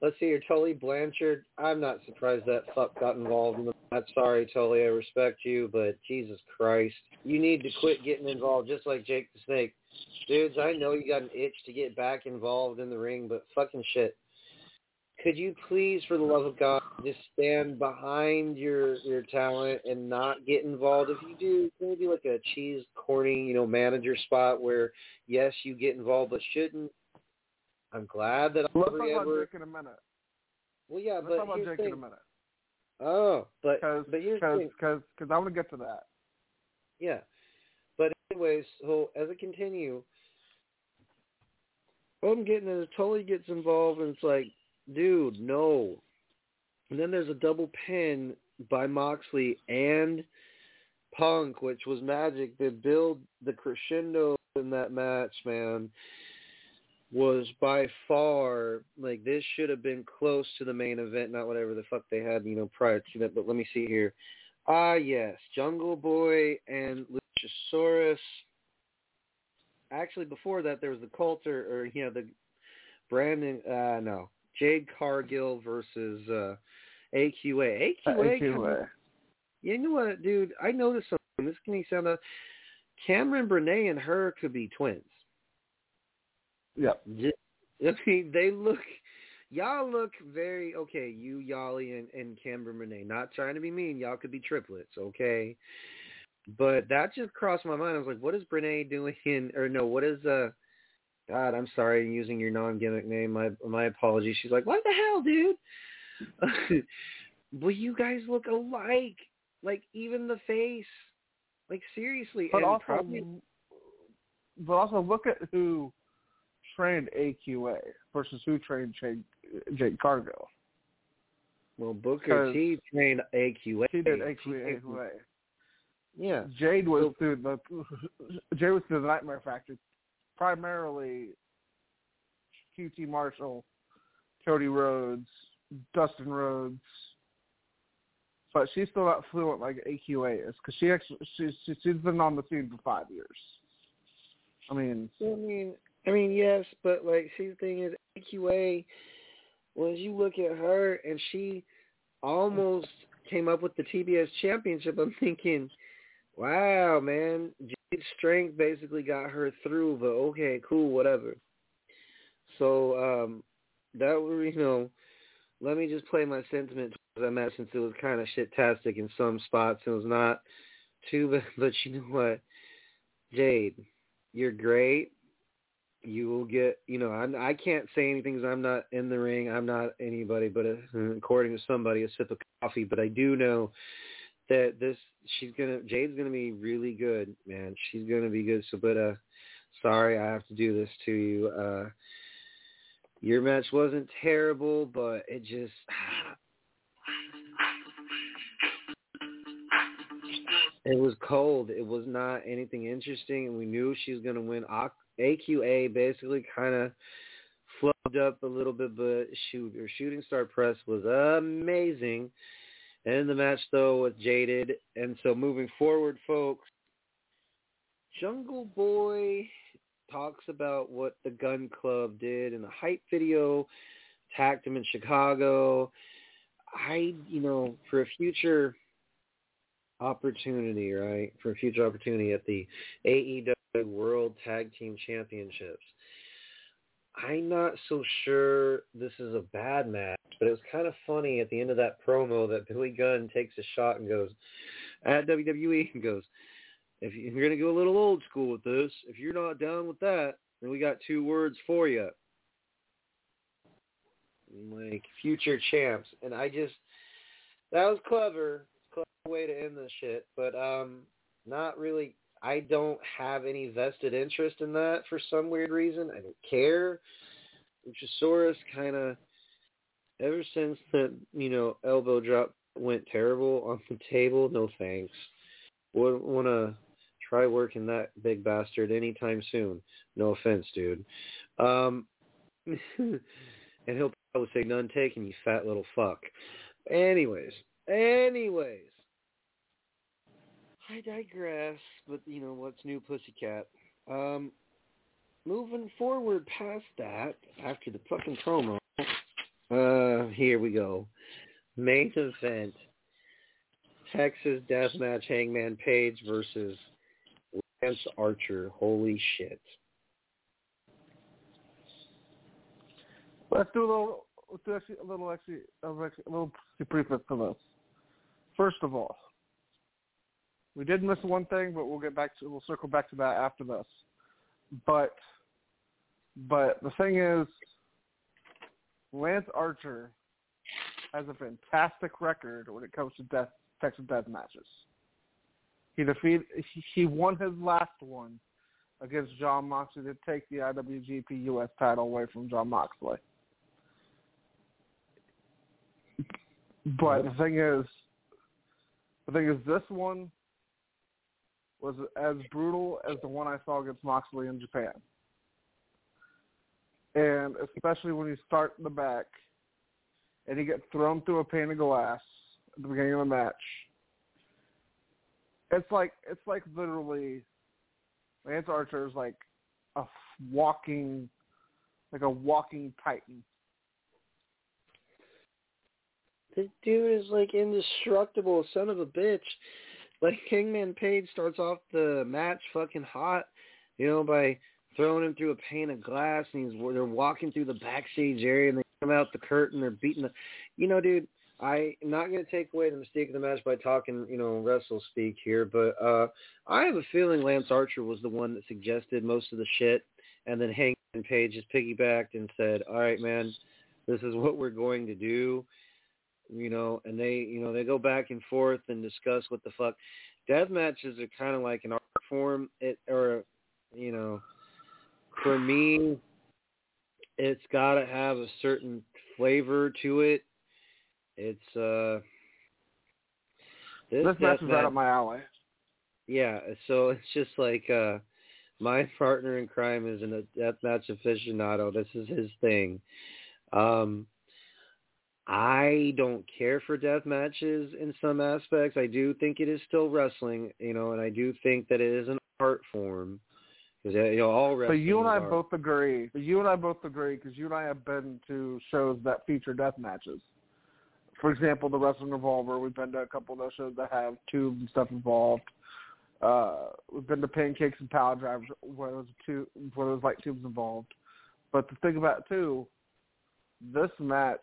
Speaker 2: Let's see, you're Tully Blanchard. I'm not surprised that fuck got involved in the. Sorry, Tully. I respect you, but Jesus Christ, you need to quit getting involved, just like Jake the Snake. Dudes, I know you got an itch to get back involved in the ring, but fucking shit. Could you please, for the love of God, just stand behind your your talent and not get involved? If you do, maybe like a cheese corny, you know, manager spot where yes, you get involved, but shouldn't. I'm glad that.
Speaker 4: Let's
Speaker 2: Aubrey
Speaker 4: talk about Jake in a minute.
Speaker 2: Well, yeah,
Speaker 4: Let's
Speaker 2: but
Speaker 4: talk about Jake in a minute.
Speaker 2: Oh, but
Speaker 4: Because
Speaker 2: but here's
Speaker 4: because because because I want to get to that.
Speaker 2: Yeah. Anyways, so as I continue, what I'm getting is totally gets involved and it's like, dude, no. And then there's a double pin by Moxley and Punk, which was magic. The build, the crescendo in that match, man, was by far like this should have been close to the main event, not whatever the fuck they had, you know, prior to that. But let me see here. Ah, yes, Jungle Boy and Luchasaurus. Actually, before that, there was the Coulter, or you know, the Brandon. Uh, no, Jade Cargill versus uh, AQA. AQA.
Speaker 4: Uh,
Speaker 2: kinda-
Speaker 4: AQA.
Speaker 2: you know what, dude? I noticed something. This can sound. Uh, Cameron Burnett and her could be twins.
Speaker 4: Yep.
Speaker 2: J- I mean, they look. Y'all look very okay. You, Yali, and and Cameron Renee. Not trying to be mean. Y'all could be triplets, okay? But that just crossed my mind. I was like, what is Brene doing in? Or no, what is uh? God, I'm sorry, I'm using your non-gimmick name. My my apologies. She's like, what the hell, dude? well, you guys look alike. Like even the face. Like seriously,
Speaker 4: But
Speaker 2: and
Speaker 4: also,
Speaker 2: probably
Speaker 4: but also look at who trained AQA versus who trained Jake, Jake Cargill.
Speaker 2: well Booker T trained AQA.
Speaker 4: He did AQA. AQA.
Speaker 2: Yeah.
Speaker 4: Jade was
Speaker 2: So-
Speaker 4: through the Jade was through the Nightmare Factory, primarily QT Marshall, Cody Rhodes, Dustin Rhodes. But she's still not fluent like AQA is because she actually she's she, she's been on the scene for five years. I mean,
Speaker 2: I mean, I mean, yes, but like, see, the thing is, AQA. When you look at her, and she almost came up with the TBS championship. I'm thinking, wow, man, Jade's strength basically got her through. But okay, cool, whatever. So um, that were you know, let me just play my sentiment towards that match since it was kind of shit-tastic in some spots. It was not too, but, but you know what, Jade, you're great. You will get, you know, I'm, I can't say anything because I'm not in the ring. I'm not anybody, but a, according to somebody, a sip of coffee. But I do know that this, she's gonna, Jade's gonna be really good, man. She's gonna be good. So, but uh, sorry, I have to do this to you. Uh, your match wasn't terrible, but it just it was cold. It was not anything interesting, and we knew she was going to win. AQA basically kind of flubbed up a little bit, but shoot, her shooting star press was amazing. And the match though was jaded, and so moving forward, folks, Jungle Boy talks about what the Gun Club did in the hype video, attacked him in Chicago. I, you know, for a future opportunity, right? For a future opportunity at the AEW World Tag Team Championships. I'm not so sure this is a bad match, but it was kind of funny at the end of that promo that Billy Gunn takes a shot and goes at WWE and goes, if you're going to go a little old school with this, if you're not down with that, then we got two words for you. Like future champs. And I just, that was clever. Clever way to end this shit. But um, not really, I don't have any vested interest in that for some weird reason. I don't care. Luchasaurus kind of, ever since that, you know, elbow drop went terrible on the table, no thanks. Wouldn't want to try working that big bastard anytime soon. No offense, dude. Um, and he'll probably say none taken, you fat little fuck. Anyways, anyways, I digress. But you know what's new, pussycat? Um, moving forward past that, after the fucking promo, uh, here we go. Main event. Texas Deathmatch Hangman Page versus Lance Archer. Holy shit.
Speaker 4: Let's do a little, let's do actually a little actually a little preface to this. First of all, we did miss one thing, but we'll get back to we'll circle back to that after this. But but the thing is, Lance Archer has a fantastic record when it comes to death Texas death matches. He defeated. He won his last one against Jon Moxley to take the IWGP US title away from Jon Moxley. But the thing is, the thing is, this one was as brutal as the one I saw against Moxley in Japan. And especially when you start in the back and you get thrown through a pane of glass at the beginning of the match it's like it's like literally Lance Archer is like a walking like a walking titan.
Speaker 2: This dude is like indestructible, son of a bitch. Like Hangman Page starts off the match fucking hot, you know, by throwing him through a pane of glass, and he's they're walking through the backstage area, and they come out the curtain, they're beating the, you know, dude. I am not going to take away the mistake of the match by talking, you know, wrestle speak here, but uh, I have a feeling Lance Archer was the one that suggested most of the shit, and then Hangman Page just piggybacked and said, "All right, man, this is what we're going to do," you know, and they, you know, they go back and forth and discuss what the fuck. Death matches are kind of like an art form, it or, you know, for me, it's got to have a certain flavor to it it's uh
Speaker 4: this, this match is right up my alley.
Speaker 2: Yeah, so it's just like uh my partner in crime is a deathmatch aficionado. This is his thing. Um I don't care for death matches in some aspects. I do think it is still wrestling, you know, and I do think that it is an art form. Because you know all wrestling.
Speaker 4: But you and I
Speaker 2: art.
Speaker 4: both agree. But you and I both agree because you and I have been to shows that feature death matches for example, the Wrestling Revolver. We've been to a couple of those shows that have tubes and stuff involved. Uh, we've been to Pancakes and Piledrivers where there was two, where there was like tubes involved. But the thing about it too, this match,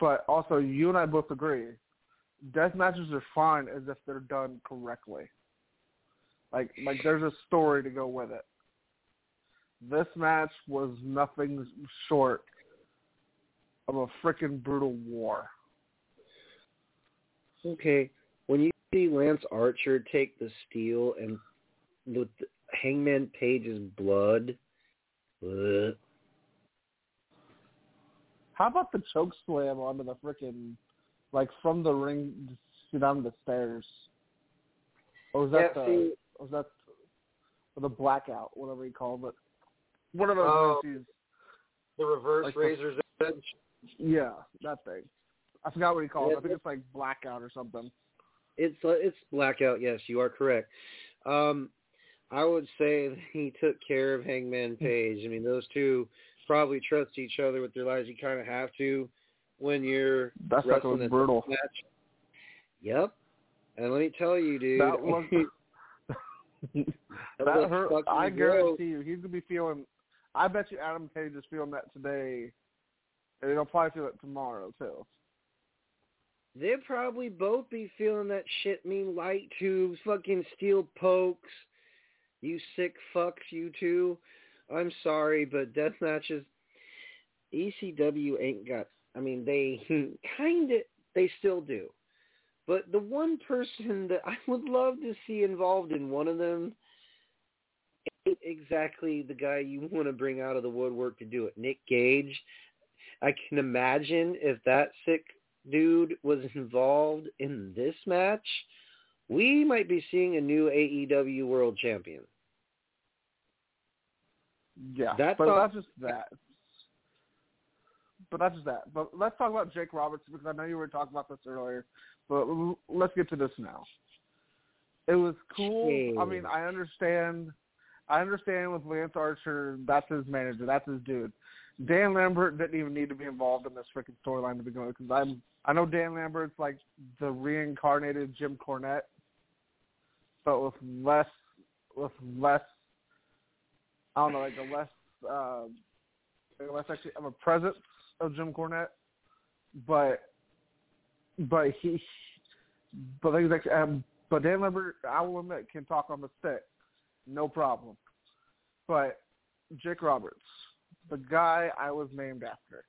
Speaker 4: but also you and I both agree, death matches are fine as if they're done correctly. Like like there's a story to go with it. This match was nothing short of a freaking brutal war.
Speaker 2: Okay, when you see Lance Archer take the steel and with Hangman Page's blood.
Speaker 4: How about the choke slam onto the freaking, like from the ring to down the stairs? Or was that
Speaker 2: Yeah,
Speaker 4: the,
Speaker 2: see-
Speaker 4: or was that or the blackout, whatever you call it? One of those
Speaker 2: Oh. the reverse
Speaker 4: Like the-
Speaker 2: razor's edge.
Speaker 4: Yeah, that thing. I forgot what he called it. I think it's like blackout or something.
Speaker 2: It's uh, it's blackout. Yes, you are correct. Um, I would say that he took care of Hangman Page. I mean, those two probably trust each other with their lives. You kind of have to when you're
Speaker 4: That stuff
Speaker 2: wrestling a
Speaker 4: brutal.
Speaker 2: match. Yep. And let me tell you, dude,
Speaker 4: That was
Speaker 2: that
Speaker 4: that hurt. I
Speaker 2: gross.
Speaker 4: guarantee you, he's gonna be feeling. I bet you Adam Page is feeling that today, and he'll probably feel it tomorrow too.
Speaker 2: They'd probably both be feeling that shit. Mean light tubes, fucking steel pokes. You sick fucks, you two. I'm sorry, but death matches, ECW ain't got. I mean, they kind of, they still do. But the one person that I would love to see involved in one of them ain't exactly the guy you want to bring out of the woodwork to do it. Nick Gage. I can imagine if that sick dude was involved in this match, we might be seeing a new AEW World Champion.
Speaker 4: Yeah,
Speaker 2: That's
Speaker 4: but not just that. But not just that. But let's talk about Jake Roberts because I know you were talking about this earlier. But let's get to this now. It was cool. I mean, I understand. I understand with Lance Archer, that's his manager, that's his dude. Dan Lambert didn't even need to be involved in this freaking storyline to begin with because I'm. I know Dan Lambert's like the reincarnated Jim Cornette, but with less, with less I don't know, like a less uh, like a less actually of a presence of Jim Cornette, but but he but things actually um, but Dan Lambert I will admit can talk on the set, no problem. But Jake Roberts, the guy I was named after,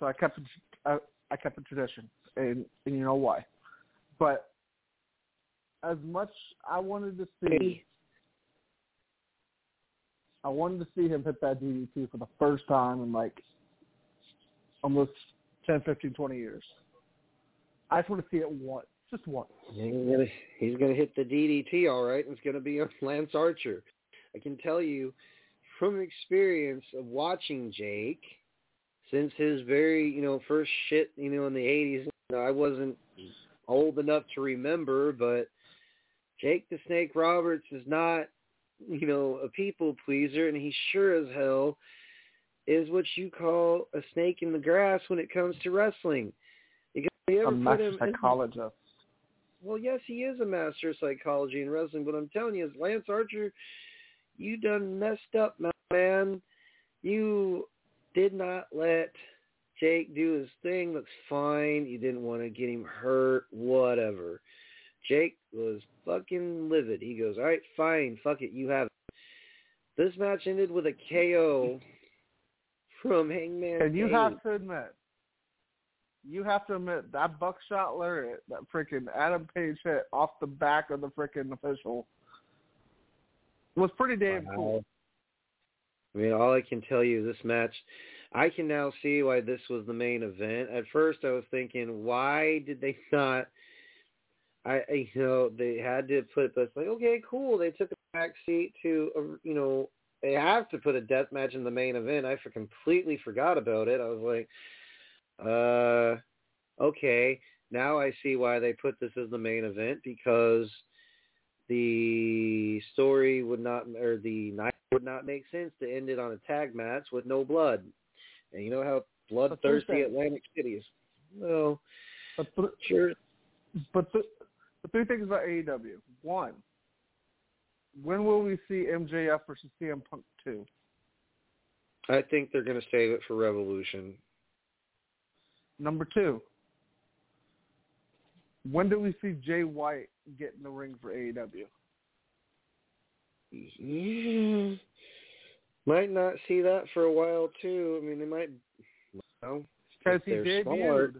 Speaker 4: so I kept I, I kept the tradition, and, and you know why. But as much I wanted to see. I wanted to see him hit that DDT for the first time in like almost 10, 15, 20 years. I just want to see it once, just once.
Speaker 2: He's gonna hit the DDT all right, it's gonna be on Lance Archer. I can tell you from experience of watching Jake since his very you know first shit you know in the eighties. You know, I wasn't old enough to remember, but Jake the Snake Roberts is not you know a people pleaser, and he sure as hell is what you call a snake in the grass when it comes to wrestling. You ever
Speaker 4: A master
Speaker 2: him in-
Speaker 4: psychologist.
Speaker 2: well, yes, he is a master of psychology in wrestling, but I'm telling you, as Lance Archer, you done messed up, my man. You did not let Jake do his thing. That's fine. You didn't want to get him hurt, whatever. Jake was fucking livid. He goes, all right, fine, fuck it, you have it. This match ended with a KO from Hangman
Speaker 4: And you
Speaker 2: Page.
Speaker 4: have to admit, you have to admit that buckshot lariat that freaking Adam Page hit off the back of the freaking official was pretty damn
Speaker 2: Wow.
Speaker 4: cool.
Speaker 2: I mean, all I can tell you, this match, I can now see why this was the main event. At first, I was thinking, why did they not? I, I- you know, they had to put, but it's like, okay, cool. They took a back seat to, uh, you know, they have to put a death match in the main event. I for completely forgot about it. I was like, uh, okay. Now I see why they put this as the main event because the story would not, or the night would not make sense to end it on a tag match with no blood. And you know how bloodthirsty Atlantic City is. Well,
Speaker 4: But th-
Speaker 2: sure.
Speaker 4: but the, the three things about AEW. One, when will we see MJF versus CM Punk two?
Speaker 2: I think they're going to save it for Revolution.
Speaker 4: Number two. When do we see Jay White get in the ring for AEW?
Speaker 2: Yeah. Mm-hmm. Might not see that for a while too. I mean, they might.
Speaker 4: Because
Speaker 2: if
Speaker 4: he debuted.
Speaker 2: smart.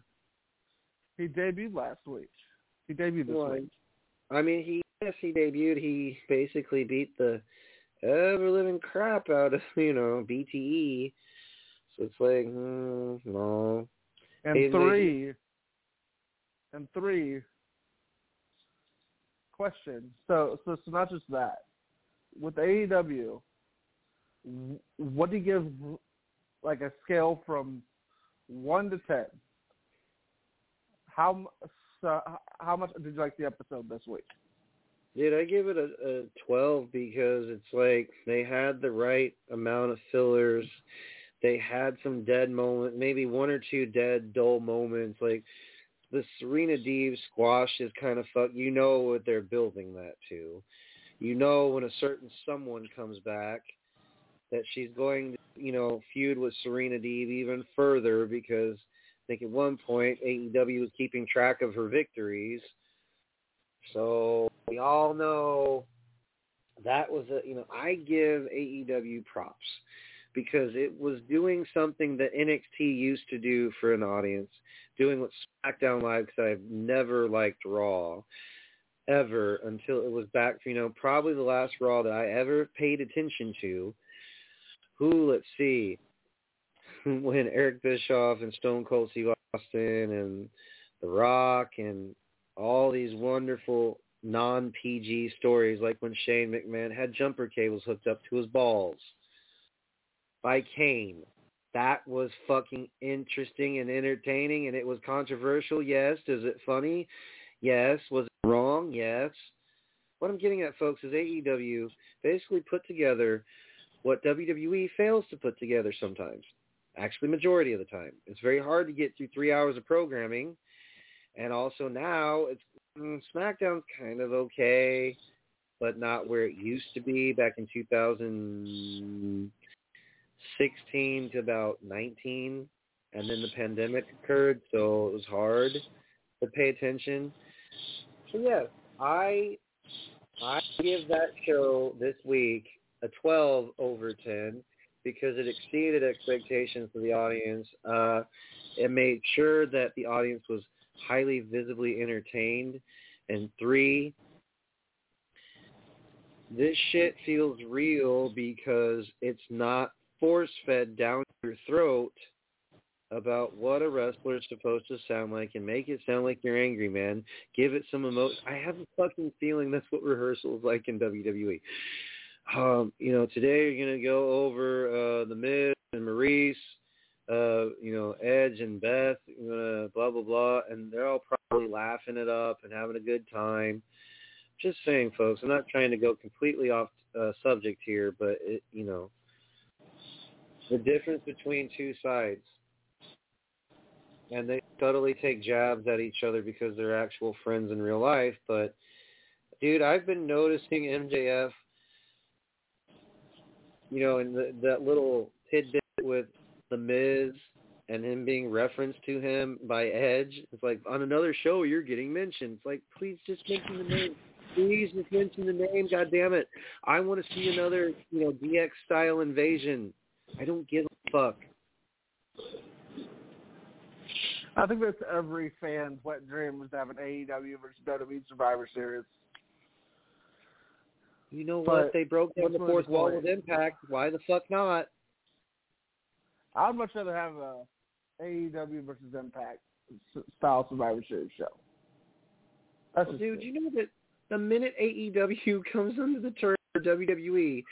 Speaker 4: He debuted last week. He debuted this
Speaker 2: Well,
Speaker 4: week.
Speaker 2: I mean, he yes, he debuted. He basically beat the ever living crap out of you know BTE. So it's like, mm, no.
Speaker 4: And
Speaker 2: Hey,
Speaker 4: three. And three. Question. So, so, so not just that. With AEW, w- what do you give, like a scale from one to ten? How so, how much did you like the episode this week?
Speaker 2: Dude, I give it a, a 12 because it's like they had the right amount of fillers. They had some dead moments, maybe one or two dead, dull moments. Like the Serena Deeb squash is kind of fuck. You know what they're building that to. You know when a certain someone comes back that she's going to, you know, feud with Serena Deeb even further because I think at one point AEW was keeping track of her victories. So we all know that was a you know I give AEW props because it was doing something that NXT used to do for an audience, doing what SmackDown Live because I've never liked Raw ever until it was back you know probably the last Raw that I ever paid attention to. Who let's see when Eric Bischoff and Stone Cold Steve Austin and The Rock and all these wonderful non-PG stories like when Shane McMahon had jumper cables hooked up to his balls by Kane. That was fucking interesting and entertaining and it was controversial. Yes. Is it funny? Yes. Was it wrong? Yes. What I'm getting at, folks, is AEW basically put together what WWE fails to put together sometimes. Actually, majority of the time. It's very hard to get through three hours of programming and also now it's mm, SmackDown's kind of okay, but not where it used to be back in 2016 to about 19, and then the pandemic occurred, so it was hard to pay attention. So yes, I I give that show this week a 12 over 10 because it exceeded expectations of the audience. Uh, it made sure that the audience was highly visibly entertained. And three, this shit feels real because it's not force fed down your throat about what a wrestler is supposed to sound like and make it sound like you're angry, man. Give it some emotion. I have a fucking feeling that's what rehearsal is like in WWE. Um, you know, today you're gonna go over uh the Miz and Maurice uh, you know, Edge and Beth, you know, blah blah blah, and they're all probably laughing it up and having a good time. Just saying, folks. I'm not trying to go completely off uh, subject here, but it, you know, the difference between two sides, and they subtly take jabs at each other because they're actual friends in real life. But, dude, I've been noticing MJF, you know, and the, that little tidbit with the Miz and him being referenced to him by Edge. It's like on another show you're getting mentioned. It's like please just mention the name. Please just mention the name. God damn it! I want to see another you know DX style invasion. I don't give a fuck.
Speaker 4: I think that's every fan's wet dream was to have an AEW versus WWE Survivor Series.
Speaker 2: You know
Speaker 4: But
Speaker 2: what? They broke down the fourth wall with Impact. Why the fuck not?
Speaker 4: I'd much rather have a AEW versus Impact style Survivor Series show. That's
Speaker 2: Well, dude, you know that the minute AEW comes under the term of WWE,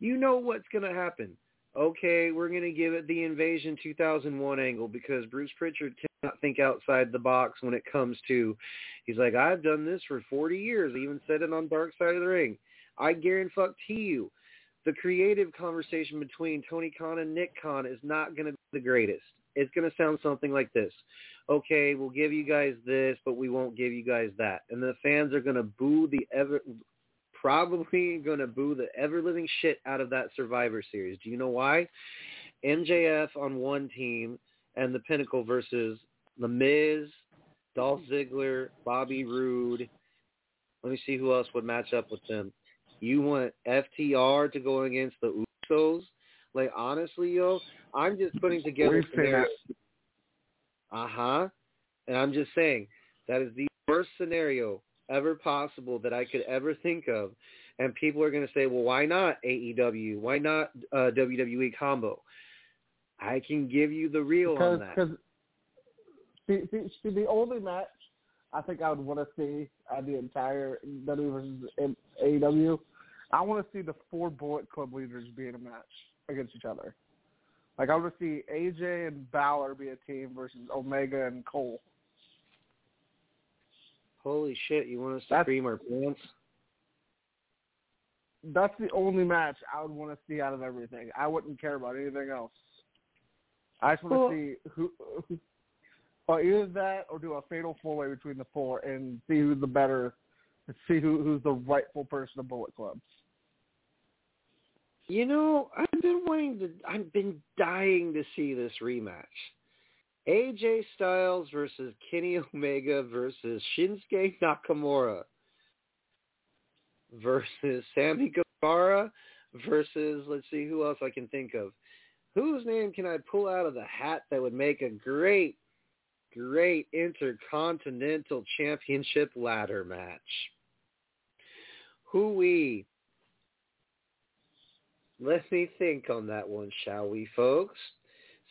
Speaker 2: you know what's going to happen. Okay, we're going to give it the Invasion 2001 angle because Bruce Pritchard cannot think outside the box when it comes to, he's like, I've done this for 40 years. I even said it on Dark Side of the Ring. I guarantee you, the creative conversation between Tony Khan and Nick Khan is not going to be the greatest. It's going to sound something like this okay, we'll give you guys this, but we won't give you guys that. And the fans are going to boo the ever, probably going to boo the ever living shit out of that Survivor Series. Do you know why? MJF on one team and the Pinnacle versus The Miz, Dolph Ziggler, Bobby Roode. Let me see who else would match up with them. You want FTR to go against the Usos? Like honestly, yo, I'm just putting together. Uh huh. And I'm just saying that is the worst scenario ever possible that I could ever think of. And people are going to say, well, why not AEW? Why not uh, WWE combo? I can give you the real
Speaker 4: because,
Speaker 2: on that.
Speaker 4: Because see, see, see, the only match I think I would want to see at the entire W versus AEW, I want to see the four Bullet Club leaders be in a match against each other. Like I want to see AJ and Balor be a team versus Omega and Cole.
Speaker 2: Holy shit! You want us to
Speaker 4: That's-
Speaker 2: cream our pants?
Speaker 4: That's the only match I would want to see out of everything. I wouldn't care about anything else. I just want
Speaker 2: Well-
Speaker 4: to see who, who or either that or do a fatal four way between the four and see who's the better, see who who's the rightful person of Bullet Club.
Speaker 2: You know, I've been wanting to. I've been dying to see this rematch. AJ Styles versus Kenny Omega versus Shinsuke Nakamura versus Sammy Guevara versus let's see who else I can think of. Whose name can I pull out of the hat that would make a great, great intercontinental championship ladder match? Who we? Let me think on that one, shall we, folks?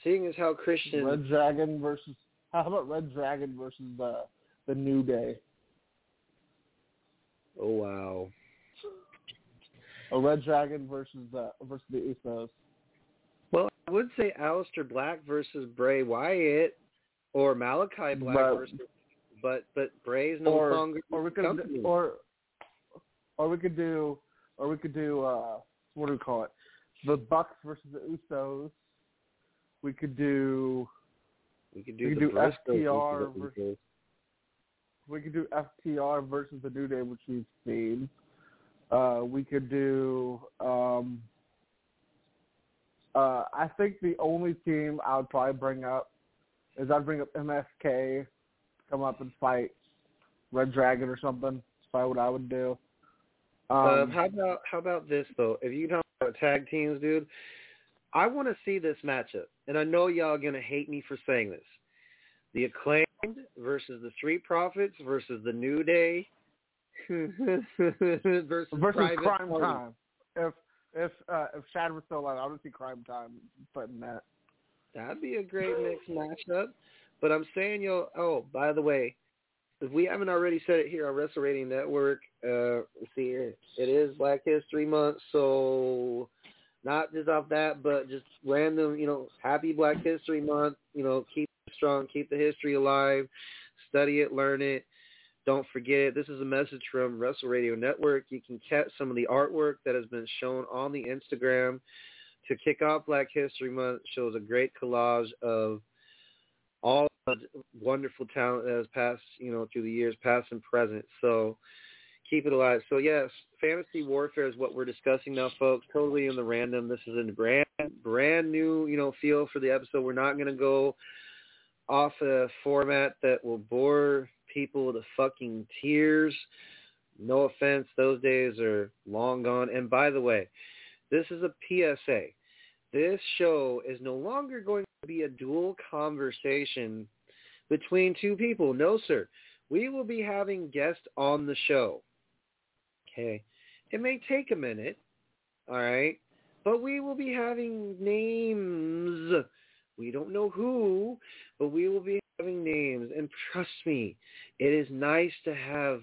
Speaker 2: Seeing as how Christian
Speaker 4: Red Dragon versus how about Red Dragon versus the the New Day?
Speaker 2: Oh wow.
Speaker 4: Or Red Dragon versus the versus the Usos.
Speaker 2: Well, I would say Aleister Black versus Bray Wyatt or Malakai Black
Speaker 4: But-
Speaker 2: versus but but Bray's no
Speaker 4: or
Speaker 2: longer
Speaker 4: or we could
Speaker 2: company.
Speaker 4: or or we could do or we could do uh what do we call it? The Bucks versus the Usos. We could do
Speaker 2: we could do
Speaker 4: we
Speaker 2: the
Speaker 4: could do FTR
Speaker 2: versus the
Speaker 4: versus- we could do FTR versus the New Day, which we've seen. Uh, we could do. Um, uh, I think the only team I would probably bring up is I'd bring up MSK, come up and fight Red Dragon or something. That's probably what I would do. Um,
Speaker 2: Um, how about how about this though? If you about tag teams, dude, I want to see this matchup, and I know y'all gonna hate me for saying this. The acclaimed versus the Street Profits versus the New Day versus,
Speaker 4: versus
Speaker 2: Private
Speaker 4: Crime
Speaker 2: Party.
Speaker 4: Time. If if uh, if Shad was still alive, I would see Crime Time putting that.
Speaker 2: That'd be a great mixed matchup. But I'm saying, yo, oh, by the way, if we haven't already said it here on Wrestle Radio Network, uh, see it is Black History Month, so not just off that, but just random, you know, happy Black History Month. You know, keep strong, keep the history alive, study it, learn it. Don't forget it. This is a message from Wrestle Radio Network. You can catch some of the artwork that has been shown on the Instagram to kick off Black History Month shows a great collage of all wonderful talent that has passed, you know, through the years, past and present. So keep it alive. So yes, fantasy warfare is what we're discussing now, folks. Totally in the random. This is a brand brand new, you know, feel for the episode. We're not going to go off a format that will bore people to fucking tears. No offense, those days are long gone. And by the way, this is a PSA. This show is no longer going to be a dual conversation between two people. No, sir. We will be having guests on the show. Okay. It may take a minute. All right. But we will be having names. We don't know who, but we will be having names. And trust me, it is nice to have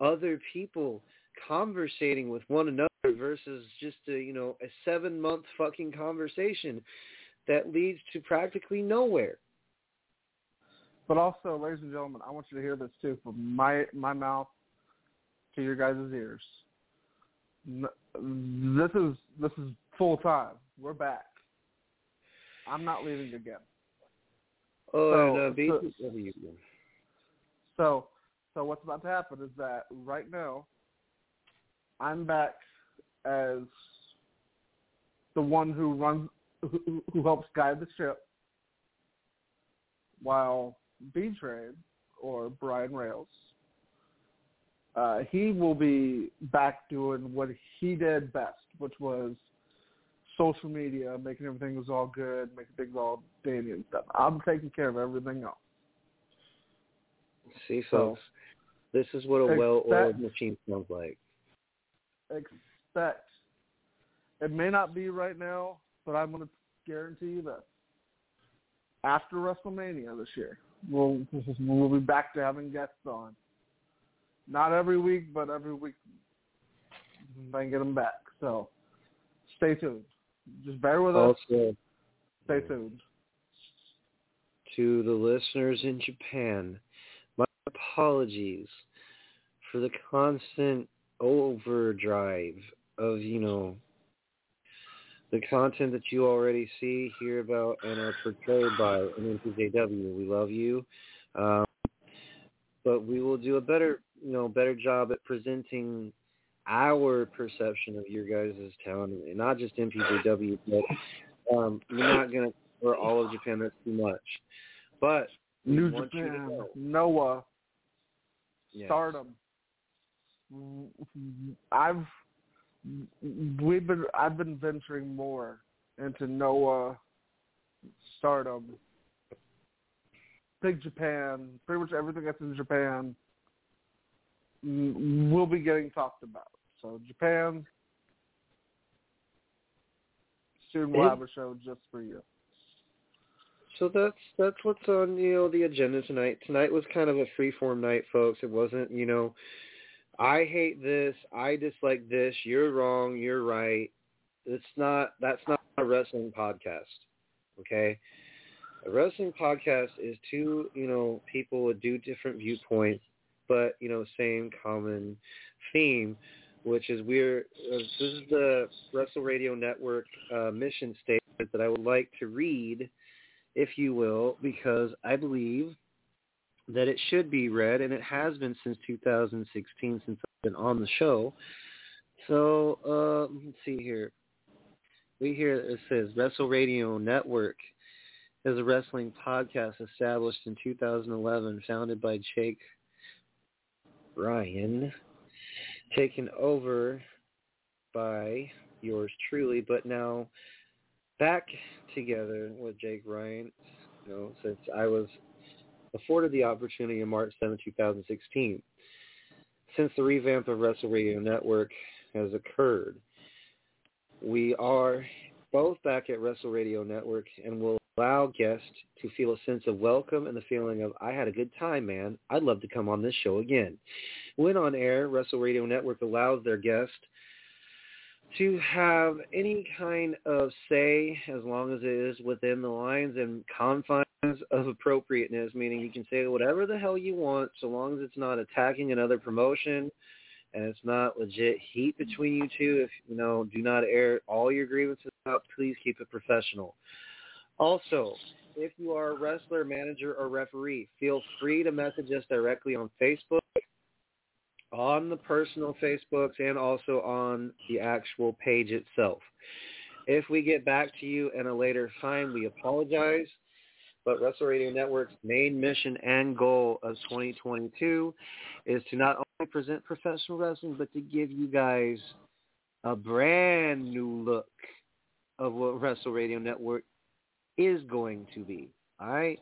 Speaker 2: other people conversating with one another versus just a you know a seven month fucking conversation that leads to practically nowhere.
Speaker 4: But also, ladies and gentlemen, I want you to hear this too from my my mouth to your guys' ears. This is this is full time. We're back. I'm not leaving again.
Speaker 2: Oh,
Speaker 4: So-
Speaker 2: and, uh,
Speaker 4: so- So so what's about to happen is that right now I'm back as the one who runs, who, who helps guide the ship, while B Train or Brian Rails, uh, he will be back doing what he did best, which was social media, making everything was all good, making things all dandy and stuff. I'm taking care of everything else.
Speaker 2: See,
Speaker 4: So,
Speaker 2: this is what a
Speaker 4: expect-
Speaker 2: well-oiled machine sounds like.
Speaker 4: expect. It may not be right now, but I'm going to guarantee you this. After WrestleMania this year, we'll we'll be back to having guests on. Not every week, but every week. If I can get them back. So, stay tuned. Just bear with us.
Speaker 2: Also,
Speaker 4: Stay tuned.
Speaker 2: to the listeners in Japan, my apologies for the constant overdrive of, you know, the content that you already see, hear about, and are portrayed by in NPJW. We love you. Um, but we will do a better, you know, better job at presenting our perception of your guys' town, and not just MPJW, but um, we're not going to cover all of Japan. That's too much. But
Speaker 4: New
Speaker 2: want you to
Speaker 4: Japan. Noah,
Speaker 2: Yes.
Speaker 4: Stardom. I've we've been I've been venturing more into Noah, Stardom, Big Japan, pretty much everything that's in Japan mm, will be getting talked about. So Japan, soon we'll have a show just for you.
Speaker 2: So that's that's what's on you know the agenda tonight. Tonight was kind of a free form night, folks. It wasn't you know, I hate this, I dislike this. You're wrong, you're right. It's not. That's not a wrestling podcast. Okay, a wrestling podcast is two you know people with two different viewpoints, but you know same common theme, which is we're uh, this is the Wrestle Radio Network uh, mission statement that I would like to read if you will, because I believe that it should be read, and it has been since 2016 since I've been on the show. So uh, let's see here. We hear it says Wrestle Radio Network is a wrestling podcast established in 2011, founded by Jake Ryan, taken over by yours truly, but now back together with Jake Ryan, you know, since I was afforded the opportunity in March 7, 2016. Since the revamp of Wrestle Radio Network has occurred, we are both back at Wrestle Radio Network and will allow guests to feel a sense of welcome and the feeling of, I had a good time, man. I'd love to come on this show again. When on air, Wrestle Radio Network allows their guests to have any kind of say as long as it is within the lines and confines of appropriateness, meaning you can say whatever the hell you want so long as it's not attacking another promotion and it's not legit heat between you two. If you know, do not air all your grievances out. Please keep it professional. Also, if you are a wrestler, manager, or referee, feel free to message us directly on Facebook on the personal Facebooks and also on the actual page itself. If we get back to you in a later time, we apologize. But Wrestle Radio Network's main mission and goal of 2022 is to not only present professional wrestling, but to give you guys a brand new look of what Wrestle Radio Network is going to be. All right?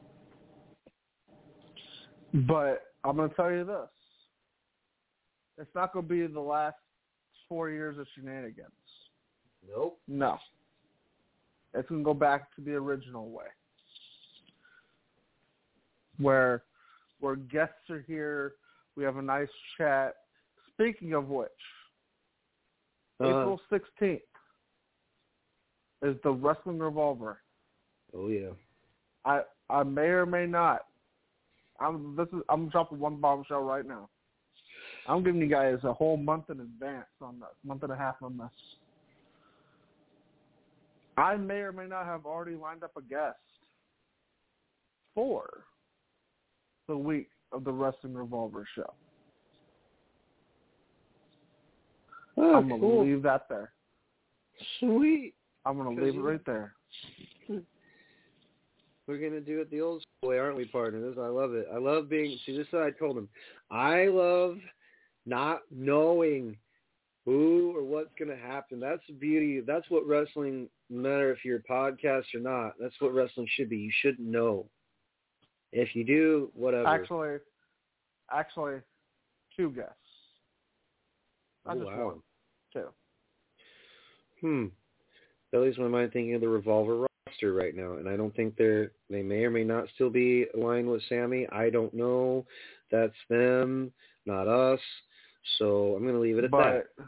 Speaker 4: But I'm going to tell you this. It's not going to be the last four years of shenanigans.
Speaker 2: Nope.
Speaker 4: No. It's going to go back to the original way. Where where guests are here, we have a nice chat. Speaking of which,
Speaker 2: Uh,
Speaker 4: April 16th is the Wrestling Revolver.
Speaker 2: oh, yeah.
Speaker 4: I I may or may not. I'm this is I'm dropping one bombshell right now. I'm giving you guys a whole month in advance on this, month and a half on this. I may or may not have already lined up a guest for the week of the Wrestling Revolver show.
Speaker 2: Oh,
Speaker 4: I'm gonna
Speaker 2: cool.
Speaker 4: leave that there.
Speaker 2: Sweet.
Speaker 4: I'm gonna leave it right there.
Speaker 2: We're gonna do it the old school way, aren't we, partners? I love it. I love being. See, this is what I told him. I love not knowing who or what's gonna happen. That's the beauty. That's what wrestling. No matter if you're a podcast or not, that's what wrestling should be. You shouldn't know. If you do, whatever.
Speaker 4: Actually, actually, two guests. Not
Speaker 2: Oh,
Speaker 4: just
Speaker 2: wow.
Speaker 4: one, two.
Speaker 2: Hmm. That leaves my mind thinking of the Revolver roster right now, and I don't think they're they may or may not still be aligned with Sammy. I don't know. That's them, not us. So I'm going to leave it at that.
Speaker 4: But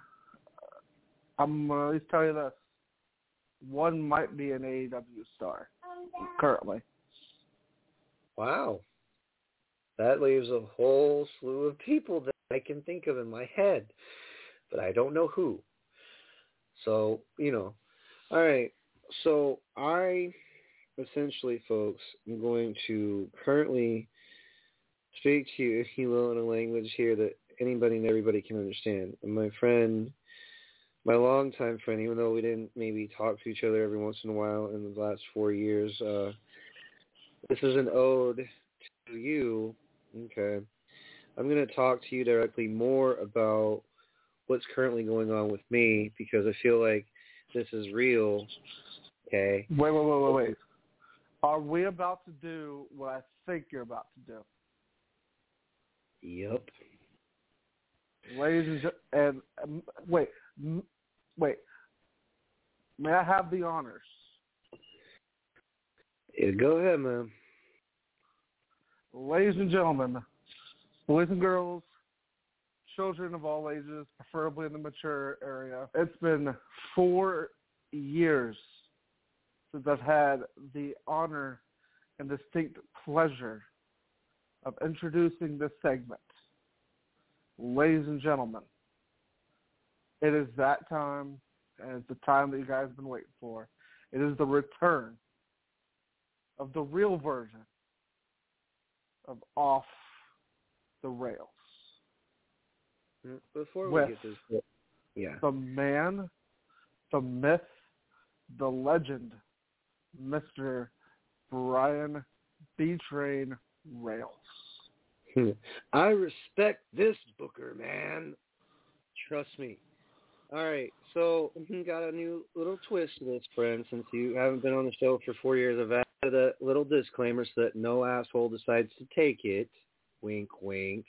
Speaker 4: I'm gonna at least tell you this: one might be an AEW star currently.
Speaker 2: Wow. That leaves a whole slew of people that I can think of in my head, but I don't know who. So, you know. All right. So I essentially, folks, am going to currently speak to you, if you will, in a language here that anybody and everybody can understand. And my friend, my longtime friend, even though we didn't maybe talk to each other every once in a while in the last four years, uh, this is an ode to you. Okay. I'm going to talk to you directly more about what's currently going on with me because I feel like this is real. Okay.
Speaker 4: Wait, wait, wait, wait, wait. Are we about to do what I think you're about to do?
Speaker 2: Yep.
Speaker 4: Ladies and and um, wait, m- wait. May I have the honors?
Speaker 2: Yeah, go ahead, man.
Speaker 4: Ladies and gentlemen, boys and girls, children of all ages, preferably in the mature area, it's been four years since I've had the honor and distinct pleasure of introducing this segment. Ladies and gentlemen, it is that time, and it's the time that you guys have been waiting for. It is the return of the real version of Off the Rails.
Speaker 2: Mm, before
Speaker 4: With-
Speaker 2: we get this, yeah.
Speaker 4: The man, the myth, the legend, Mr. Brian B. Train Rails. Hmm.
Speaker 2: I respect this Booker, man. Trust me. All right, so mhm, got a new little twist to this, friend. Since you haven't been on the show for four years, I've added a little disclaimer so that no asshole decides to take it. Wink, wink.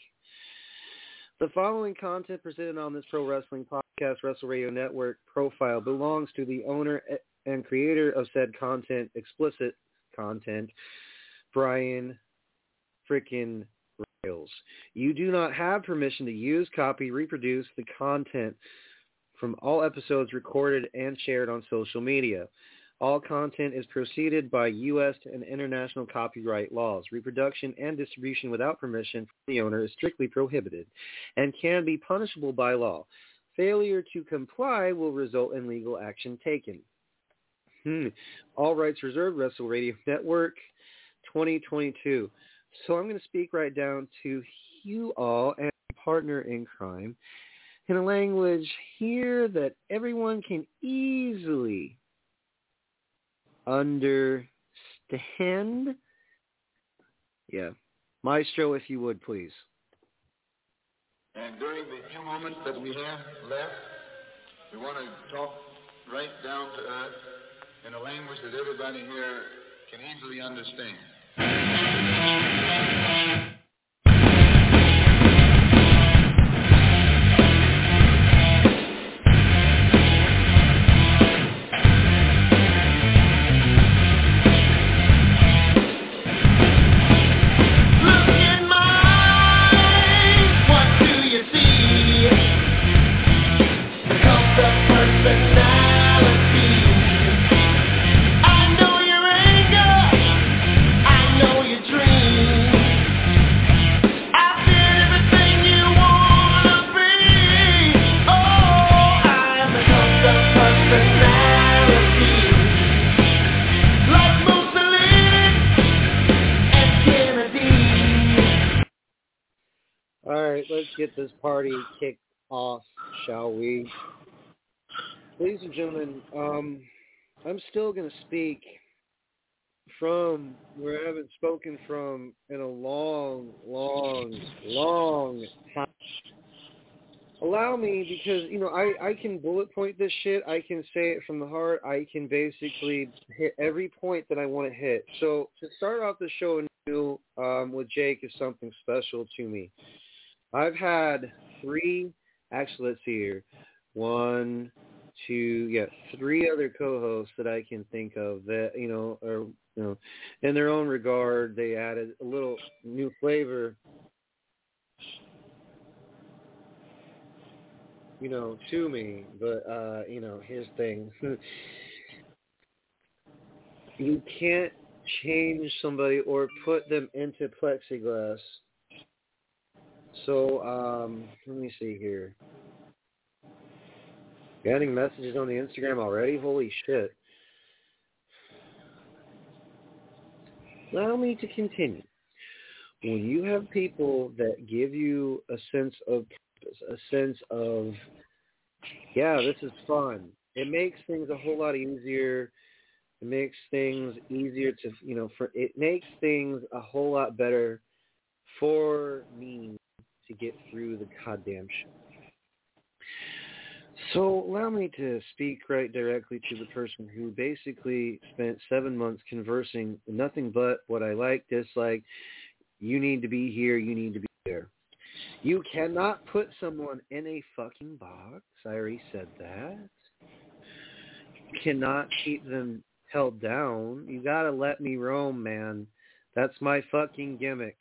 Speaker 2: The following content presented on this pro wrestling podcast, Wrestle Radio Network profile belongs to the owner and creator of said content, explicit content, Brian frickin' Rails. You do not have permission to use, copy, reproduce the content from all episodes recorded and shared on social media. All content is preceded by U.S. and international copyright laws. Reproduction and distribution without permission from the owner is strictly prohibited and can be punishable by law. Failure to comply will result in legal action taken. Hmm. All rights reserved, Wrestle Radio Network 2022. So I'm going to speak right down to you all and partner in crime in a language here that everyone can easily understand. Yeah. Maestro, if you would, please.
Speaker 5: And during the few moments that we have left, we want to talk right down to earth in a language that everybody here can easily understand.
Speaker 2: This party kicked off, shall we? Ladies and gentlemen, um, I'm still going to speak from where I haven't spoken from in a long, long, long time. Allow me because you know I I can bullet point this shit. I can say it from the heart. I can basically hit every point that I want to hit. So to start off the show new um, with Jake is something special to me. I've had three. Actually, let's see here. One, two, yeah, three other co-hosts that I can think of that you know are you know in their own regard they added a little new flavor you know, to me, but uh, you know, his thing. you can't change somebody or put them into plexiglass. So, um, let me see here. Getting messages on the Instagram already? Holy shit. Allow me to continue. When you have people that give you a sense of a sense of, yeah, this is fun. It makes things a whole lot easier. It makes things easier to, you know, for it makes things a whole lot better for me to get through the goddamn show. So allow me to speak right directly to the person who basically spent seven months conversing nothing but what I like, dislike. You need to be here. You need to be there. You cannot put someone in a fucking box. I already said that. You cannot keep them held down. You gotta let me roam, man. That's my fucking gimmick.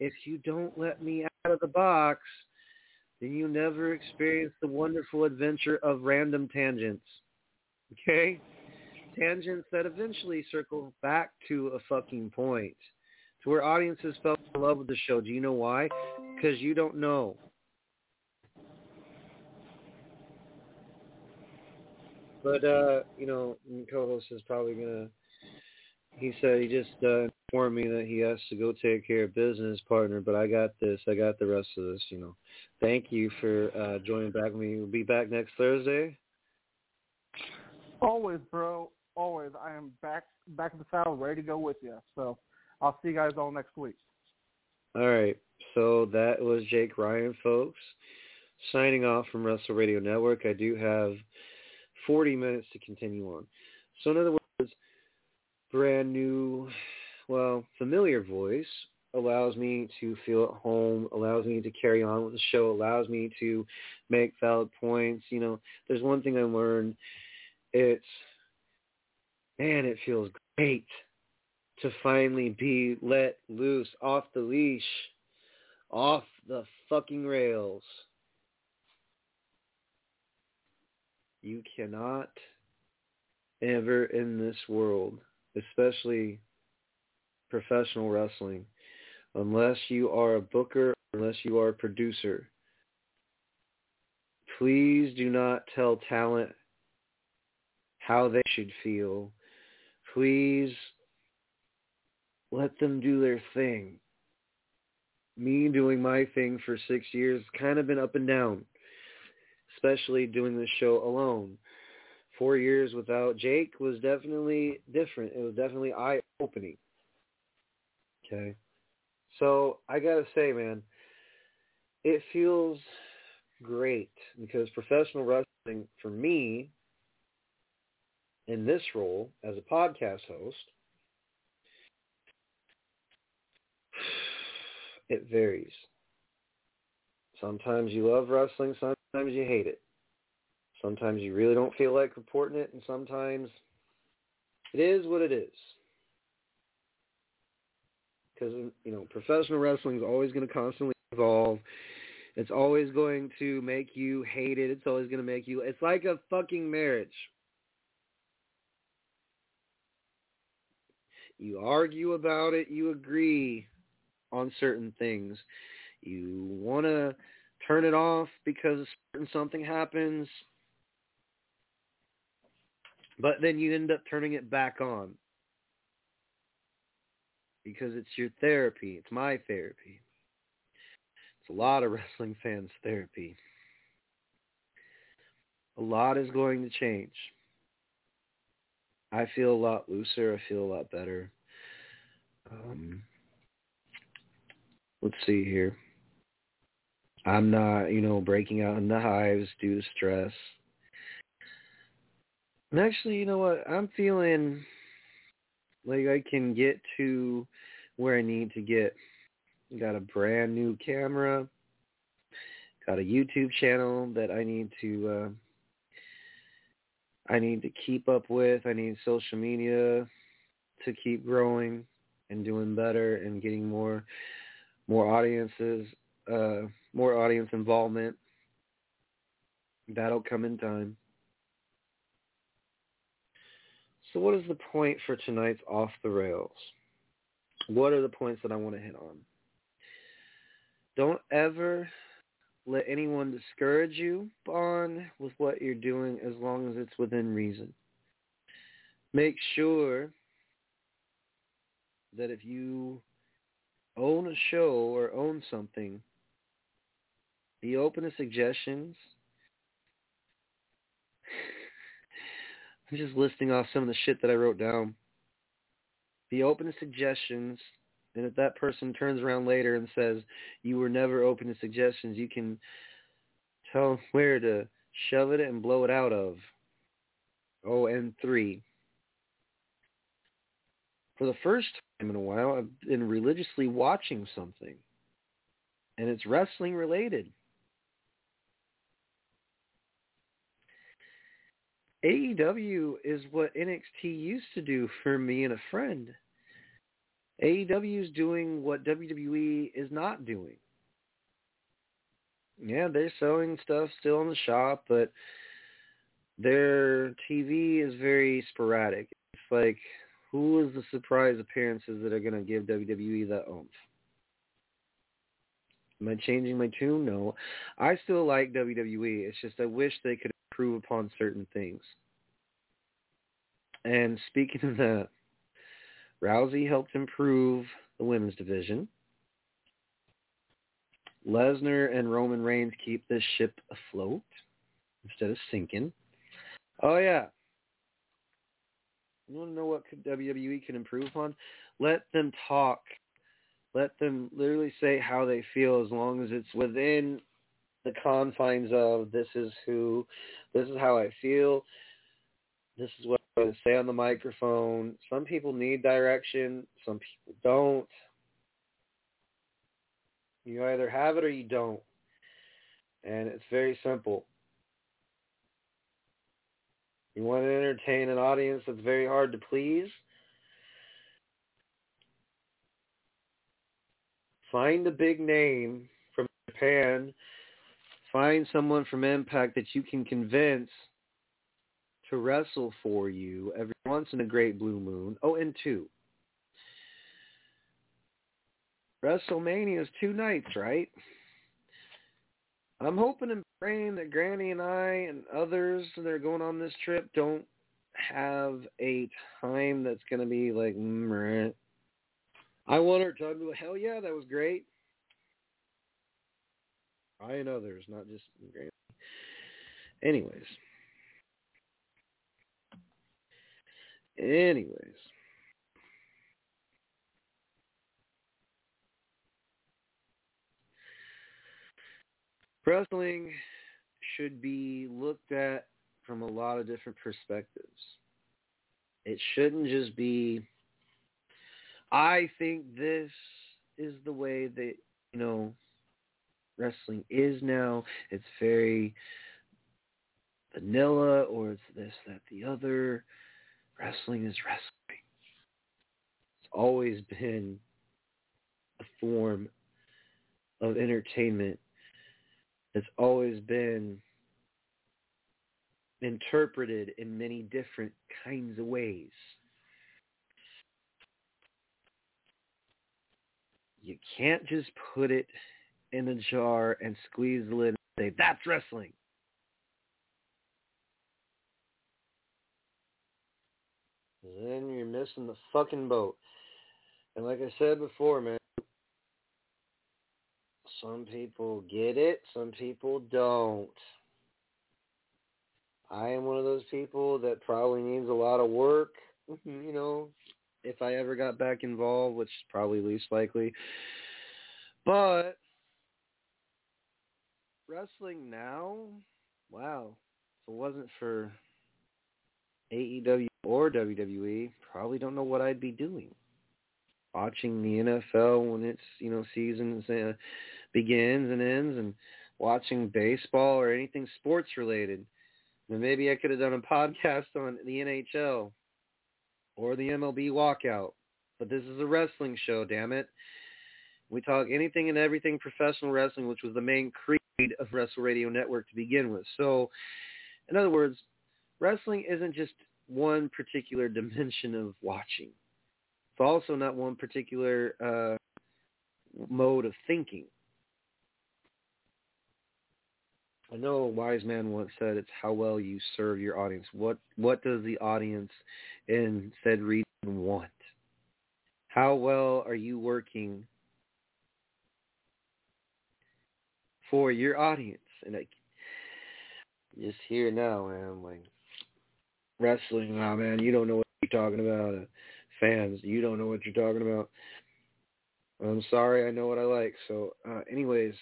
Speaker 2: If you don't let me out of the box, then you never experience the wonderful adventure of random tangents. Okay? Tangents that eventually circle back to a fucking point. To where audiences fell in love with the show. Do you know why? because you don't know. But uh, you know, co-host is probably gonna. He said he just uh, informed me that he has to go take care of business, partner. But I got this. I got the rest of this. You know. Thank you for uh, joining back with me. We'll be back next Thursday.
Speaker 4: Always, bro. Always. I am back back in the saddle, ready to go with you. So I'll see you guys all next week.
Speaker 2: All right. So that was Jake Ryan, folks. Signing off from Wrestle Radio Network. I do have 40 minutes to continue on. So in other words, brand new, well, familiar voice allows me to feel at home, allows me to carry on with the show, allows me to make valid points. You know, there's one thing I learned. It's, man, it feels great to finally be let loose off the leash, off the fucking rails. You cannot ever in this world, especially professional wrestling, unless you are a booker, unless you are a producer, please do not tell talent how they should feel. Please let them do their thing. Me doing my thing for six years kind of been up and down, especially doing this show alone. Four years without Jake was definitely different. It was definitely eye-opening. Okay. So I got to say, man, it feels great because professional wrestling for me in this role as a podcast host it varies. Sometimes you love wrestling, sometimes you hate it. Sometimes you really don't feel like reporting it, and sometimes it is what it is. Because, you know, professional wrestling is always going to constantly evolve. It's always going to make you hate it. It's always going to make you... It's like a fucking marriage. You argue about it, you agree, on certain things. You want to turn it off because certain something happens, but then you end up turning it back on because it's your therapy. It's my therapy. It's a lot of wrestling fans' therapy. A lot is going to change. I feel a lot looser. I feel a lot better. Um, let's see here. I'm not, you know, breaking out in the hives due to stress. And actually, you know what? I'm feeling like I can get to where I need to get. Got a brand new camera. Got a YouTube channel that I need to uh I need to keep up with. I need social media to keep growing and doing better and getting more more audiences, uh more audience involvement. That'll come in time. So what is the point for tonight's off the rails? What are the points that I want to hit on? Don't ever let anyone discourage you on with what you're doing as long as it's within reason. Make sure that if you own a show or own something, be open to suggestions. I'm just listing off some of the shit that I wrote down. Be open to suggestions and if that person turns around later and says you were never open to suggestions, you can tell where to shove it and blow it out of. Oh, and three. For the first time in a while, I've been religiously watching something. And it's wrestling related. AEW is what NXT used to do for me and a friend. AEW is doing what WWE is not doing. Yeah, they're selling stuff still in the shop, but their TV is very sporadic. It's like, who is the surprise appearances that are going to give WWE that oomph? Am I changing my tune? No. I still like WWE. It's just I wish they could improve upon certain things. And speaking of that, Rousey helped improve the women's division. Lesnar and Roman Reigns keep this ship afloat instead of sinking. Oh yeah. You want to know what WWE can improve on? Let them talk. Let them literally say how they feel as long as it's within the confines of this is who, this is how I feel, this is what I'm going to say on the microphone. Some people need direction. Some people don't. You either have it or you don't. And it's very simple. You want to entertain an audience that's very hard to please? Find a big name from Japan. Find someone from Impact that you can convince to wrestle for you every once in a great blue moon. Oh, and two. WrestleMania is two nights, right? I'm hoping and praying that Granny and I and others that are going on this trip don't have a time that's going to be like, mm, Meh. I want her to go, hell yeah, that was great. I and others, not just. Anyways. Anyways. Wrestling should be looked at from a lot of different perspectives. It shouldn't just be, I think this is the way that, you know, wrestling is now. It's very vanilla or it's this, that, the other. Wrestling is wrestling. It's always been a form of entertainment. It's always been interpreted in many different kinds of ways. You can't just put it in a jar and squeeze the lid and say, that's wrestling. then you're missing the fucking boat. And like I said before, man, some people get it, some people don't. I am one of those people that probably needs a lot of work, you know, if I ever got back involved, which is probably least likely. But wrestling now, wow. If it wasn't for AEW or WWE, probably don't know what I'd be doing. Watching the NFL when it's, you know, seasons uh, begins and ends and watching baseball or anything sports related. And maybe I could have done a podcast on the NHL or the MLB walkout. But this is a wrestling show, damn it. We talk anything and everything professional wrestling, which was the main creed of Wrestle Radio Network to begin with. So, in other words, wrestling isn't just one particular dimension of watching. It's also not one particular uh, mode of thinking. I know a wise man once said it's how well you serve your audience. What what does the audience in said region want? How well are you working for your audience? And I just here now, man, I'm like wrestling. Oh man, you don't know what you're talking about. Uh, fans, you don't know what you're talking about. I'm sorry, I know what I like. So, uh, anyways.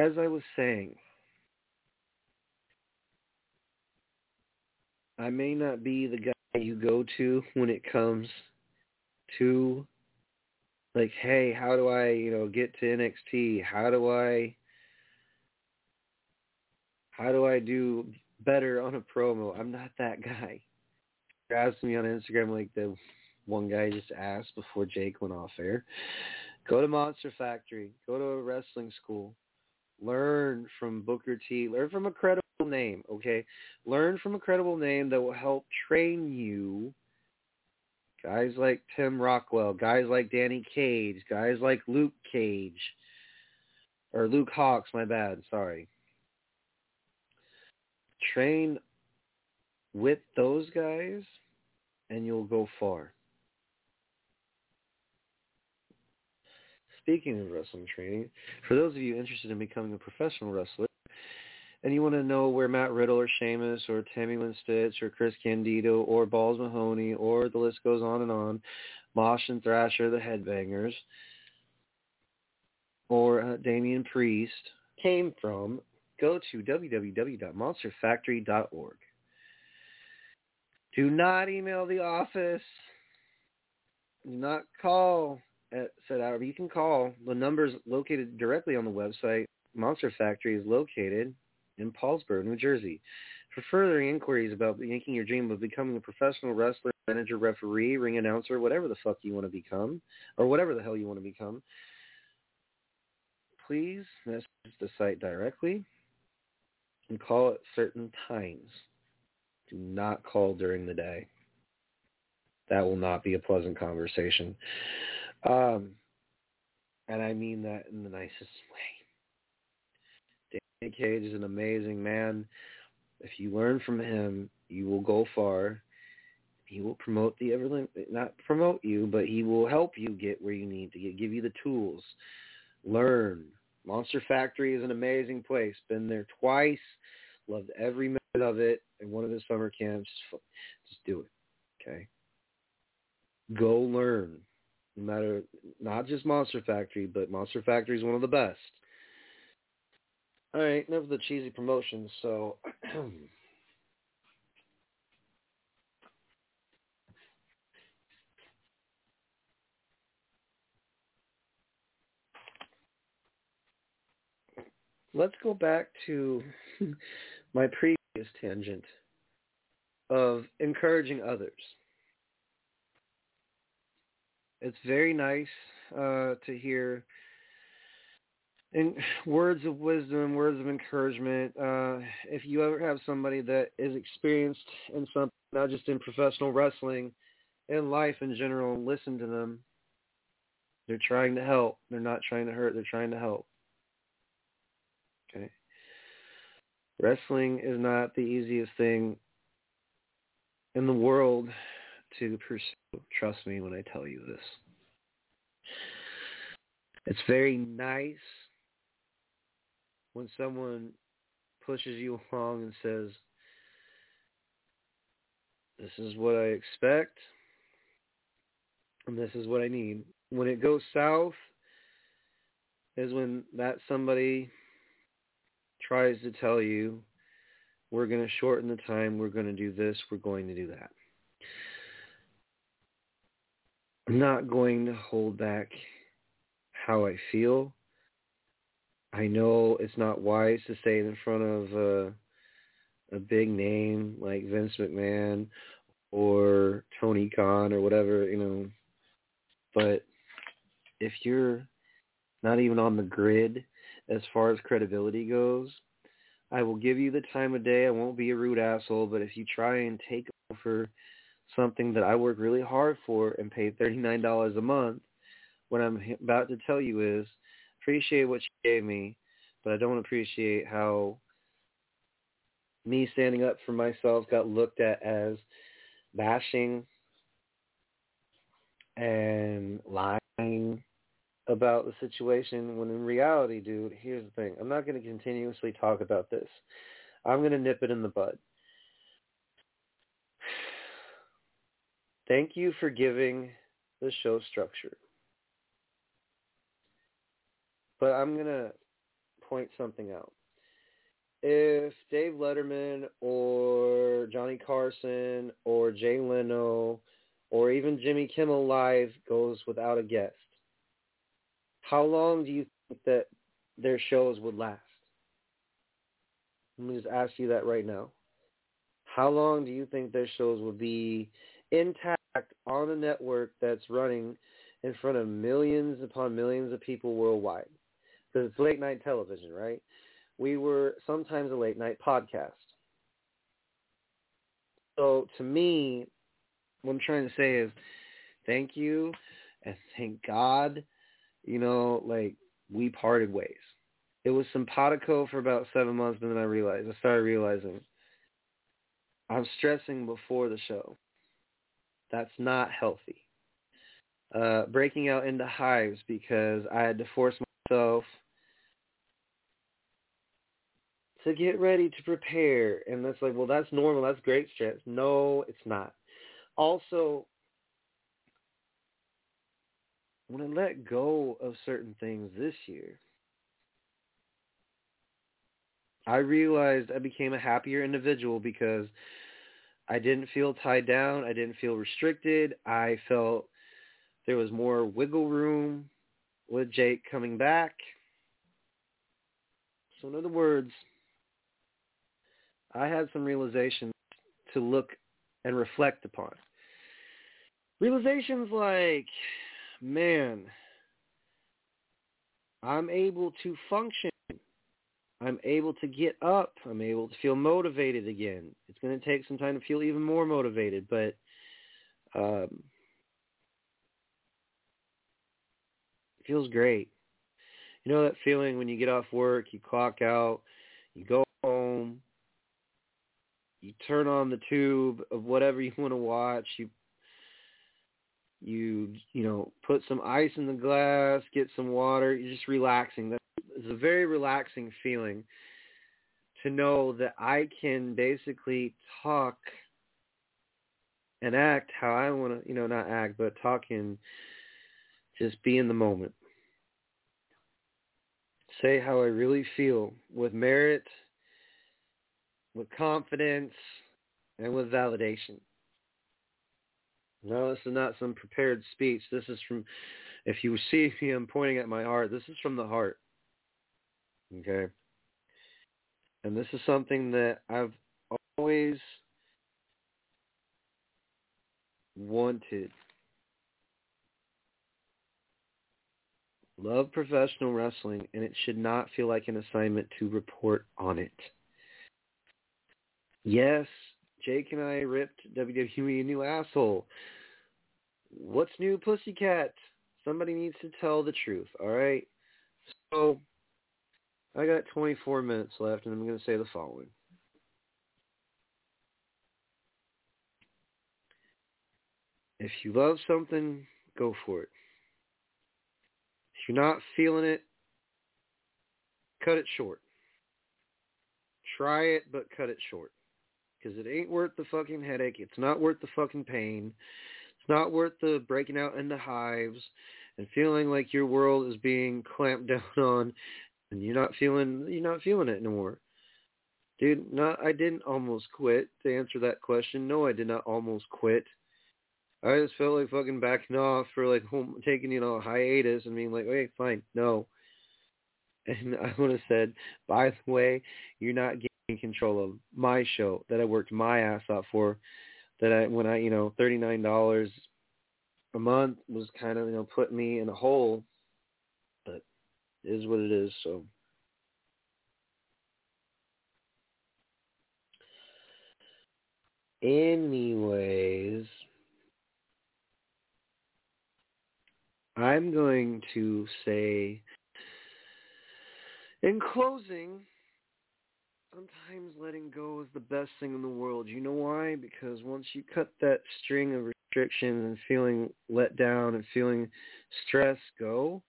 Speaker 2: as I was saying, I may not be the guy you go to when it comes to like, hey, how do I, you know, get to NXT? How do I how do I do better on a promo? I'm not that guy. Asking me on Instagram like the one guy just asked before Jake went off air. Go to Monster Factory. Go to a wrestling school. Learn from Booker T. Learn from a credible name, okay? Learn from a credible name that will help train you. Guys like Tim Rockwell, guys like Danny Cage, guys like Luke Cage, or Luke Hawx, my bad, sorry. Train with those guys and you'll go far. Speaking of wrestling training, for those of you interested in becoming a professional wrestler, and you want to know where Matt Riddle or Sheamus or Tammy Lynn Sytch or Chris Candido or Balls Mahoney or the list goes on and on, Mosh and Thrasher, the Headbangers, or uh, Damian Priest came from, go to www.monsterfactory.org. Do not email the office. Do not call at said hour. You can call. The number's located directly on the website. Monster Factory is located in Paulsboro, New Jersey. For further inquiries about making your dream of becoming a professional wrestler, manager, referee, ring announcer, whatever the fuck you want to become, or whatever the hell you want to become, please message the site directly and call at certain times. Do not call during the day. That will not be a pleasant conversation. Um, and I mean that in the nicest way. Danny Cage is an amazing man. If you learn from him, you will go far. He will promote the Everland, not promote you, but he will help you get where you need to get, give you the tools. Learn. Monster Factory is an amazing place. Been there twice. Loved every minute of it. And one of his summer camps, just do it. Okay. Go learn no matter not just Monster Factory, but Monster Factory is one of the best. All right, enough of the cheesy promotions. So, let's go back to my previous tangent of encouraging others it's very nice uh, to hear and words of wisdom, words of encouragement. Uh, if you ever have somebody that is experienced in something, not just in professional wrestling, in life in general, listen to them. They're trying to help. They're not trying to hurt. They're trying to help. Okay. Wrestling is not the easiest thing in the world to pursue. Trust me when I tell you this. It's very nice when someone pushes you along and says, this is what I expect and this is what I need. When it goes south is when that somebody tries to tell you, we're going to shorten the time, we're going to do this, we're going to do that. I'm not going to hold back how I feel. I know it's not wise to say it in front of a, a big name like Vince McMahon or Tony Khan or whatever, you know. But if you're not even on the grid as far as credibility goes, I will give you the time of day. I won't be a rude asshole, but if you try and take over something that I work really hard for and pay $39 a month, what I'm about to tell you is appreciate what she gave me, but I don't appreciate how me standing up for myself got looked at as bashing and lying about the situation when in reality, dude, here's the thing. I'm not going to continuously talk about this. I'm going to nip it in the bud. Thank you for giving the show structure. But I'm going to point something out. If Dave Letterman or Johnny Carson or Jay Leno or even Jimmy Kimmel Live goes without a guest, how long do you think that their shows would last? Let me just ask you that right now. How long do you think their shows will be intact on a network that's running in front of millions upon millions of people worldwide? Because it's late night television, right? We were sometimes a late night podcast. So to me, what I'm trying to say is thank you and thank God you know, like we parted ways. It was simpatico for about seven months, and then I realized, I started realizing I'm stressing before the show. That's not healthy. Uh, breaking out into hives because I had to force myself to get ready to prepare. And that's like, well, that's normal. That's great stress. No, it's not. Also, when I let go of certain things this year, I realized I became a happier individual because I didn't feel tied down. I didn't feel restricted. I felt there was more wiggle room with Jake coming back. So in other words, I had some realizations to look and reflect upon. Realizations like man, I'm able to function. I'm able to get up. I'm able to feel motivated again. It's going to take some time to feel even more motivated, but um, it feels great. You know that feeling when you get off work, you clock out, you go home, you turn on the tube of whatever you want to watch, you you you know put some ice in the glass, get some water. You're just relaxing. It's a very relaxing feeling to know that I can basically talk and act how I want to, you know, not act, but talk and just be in the moment. Say how I really feel with merit, with confidence, and with validation. No, this is not some prepared speech. This is from, if you see me, I'm pointing at my heart. This is from the heart. Okay? And this is something that I've always wanted. Love professional wrestling, and it should not feel like an assignment to report on it. Yes, Jake and I ripped WWE a new asshole. What's new, Pussycat? Somebody needs to tell the truth, all right? So, I got 24 minutes left, and I'm going to say the following. If you love something, go for it. If you're not feeling it, cut it short. Try it, but cut it short. Because it ain't worth the fucking headache. It's not worth the fucking pain. It's not worth the breaking out into hives and feeling like your world is being clamped down on and you're not feeling you're not feeling it anymore. Dude, not I didn't almost quit to answer that question. No, I did not almost quit. I just felt like fucking backing off for like home, taking you know a hiatus and being like, "Hey, fine, no." And I would have said, "By the way, you're not getting control of my show that I worked my ass off for. That I when I you know thirty nine dollars a month was kind of you know putting me in a hole, but it is what it is. So." Anyways, I'm going to say, in closing, sometimes letting go is the best thing in the world. You know why? Because once you cut that string of restrictions and feeling let down and feeling stress go,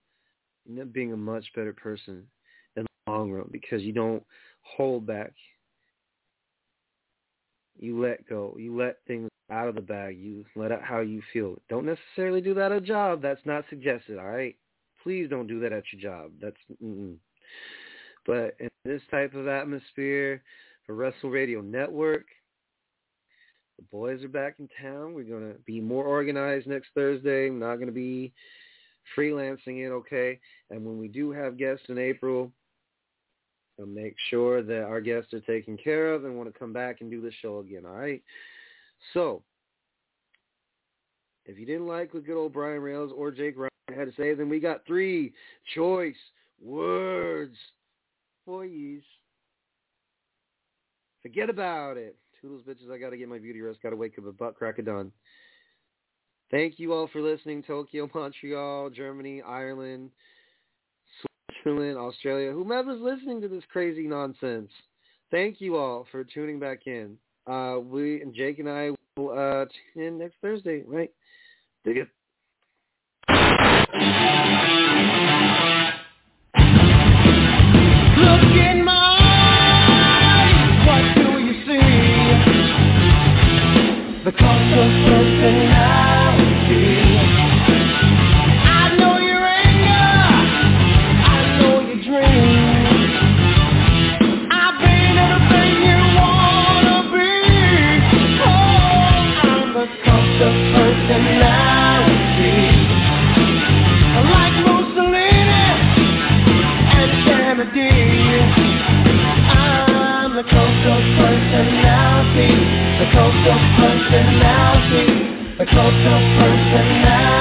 Speaker 2: you end up being a much better person in the long run because you don't hold back. You let go. You let things out of the bag. You let out how you feel. Don't necessarily do that at a job. That's not suggested. All right. Please don't do that at your job. That's. Mm-mm. But in this type of atmosphere, for Wrestle Radio Network, the boys are back in town. We're to be more organized next Thursday. I'm not to be freelancing it, okay? And when we do have guests in April, I'll make sure that our guests are taken care of and want to come back and do the show again, all right? So, if you didn't like what good old Brian Rails or Jake Ryan had to say, then we got three choice words for you. Forget about it. Toodles, bitches, I got to get my beauty rest. Got to wake up a butt crack of dawn. Thank you all for listening. Tokyo, Montreal, Germany, Ireland, Switzerland, Australia, whomever's listening to this crazy nonsense. Thank you all for tuning back in. Uh, we and Jake and I will uh, tune in next Thursday, right? Dig it.
Speaker 6: Look
Speaker 5: in my eyes, what do you see? The cult of personality. personality, a cult of personality.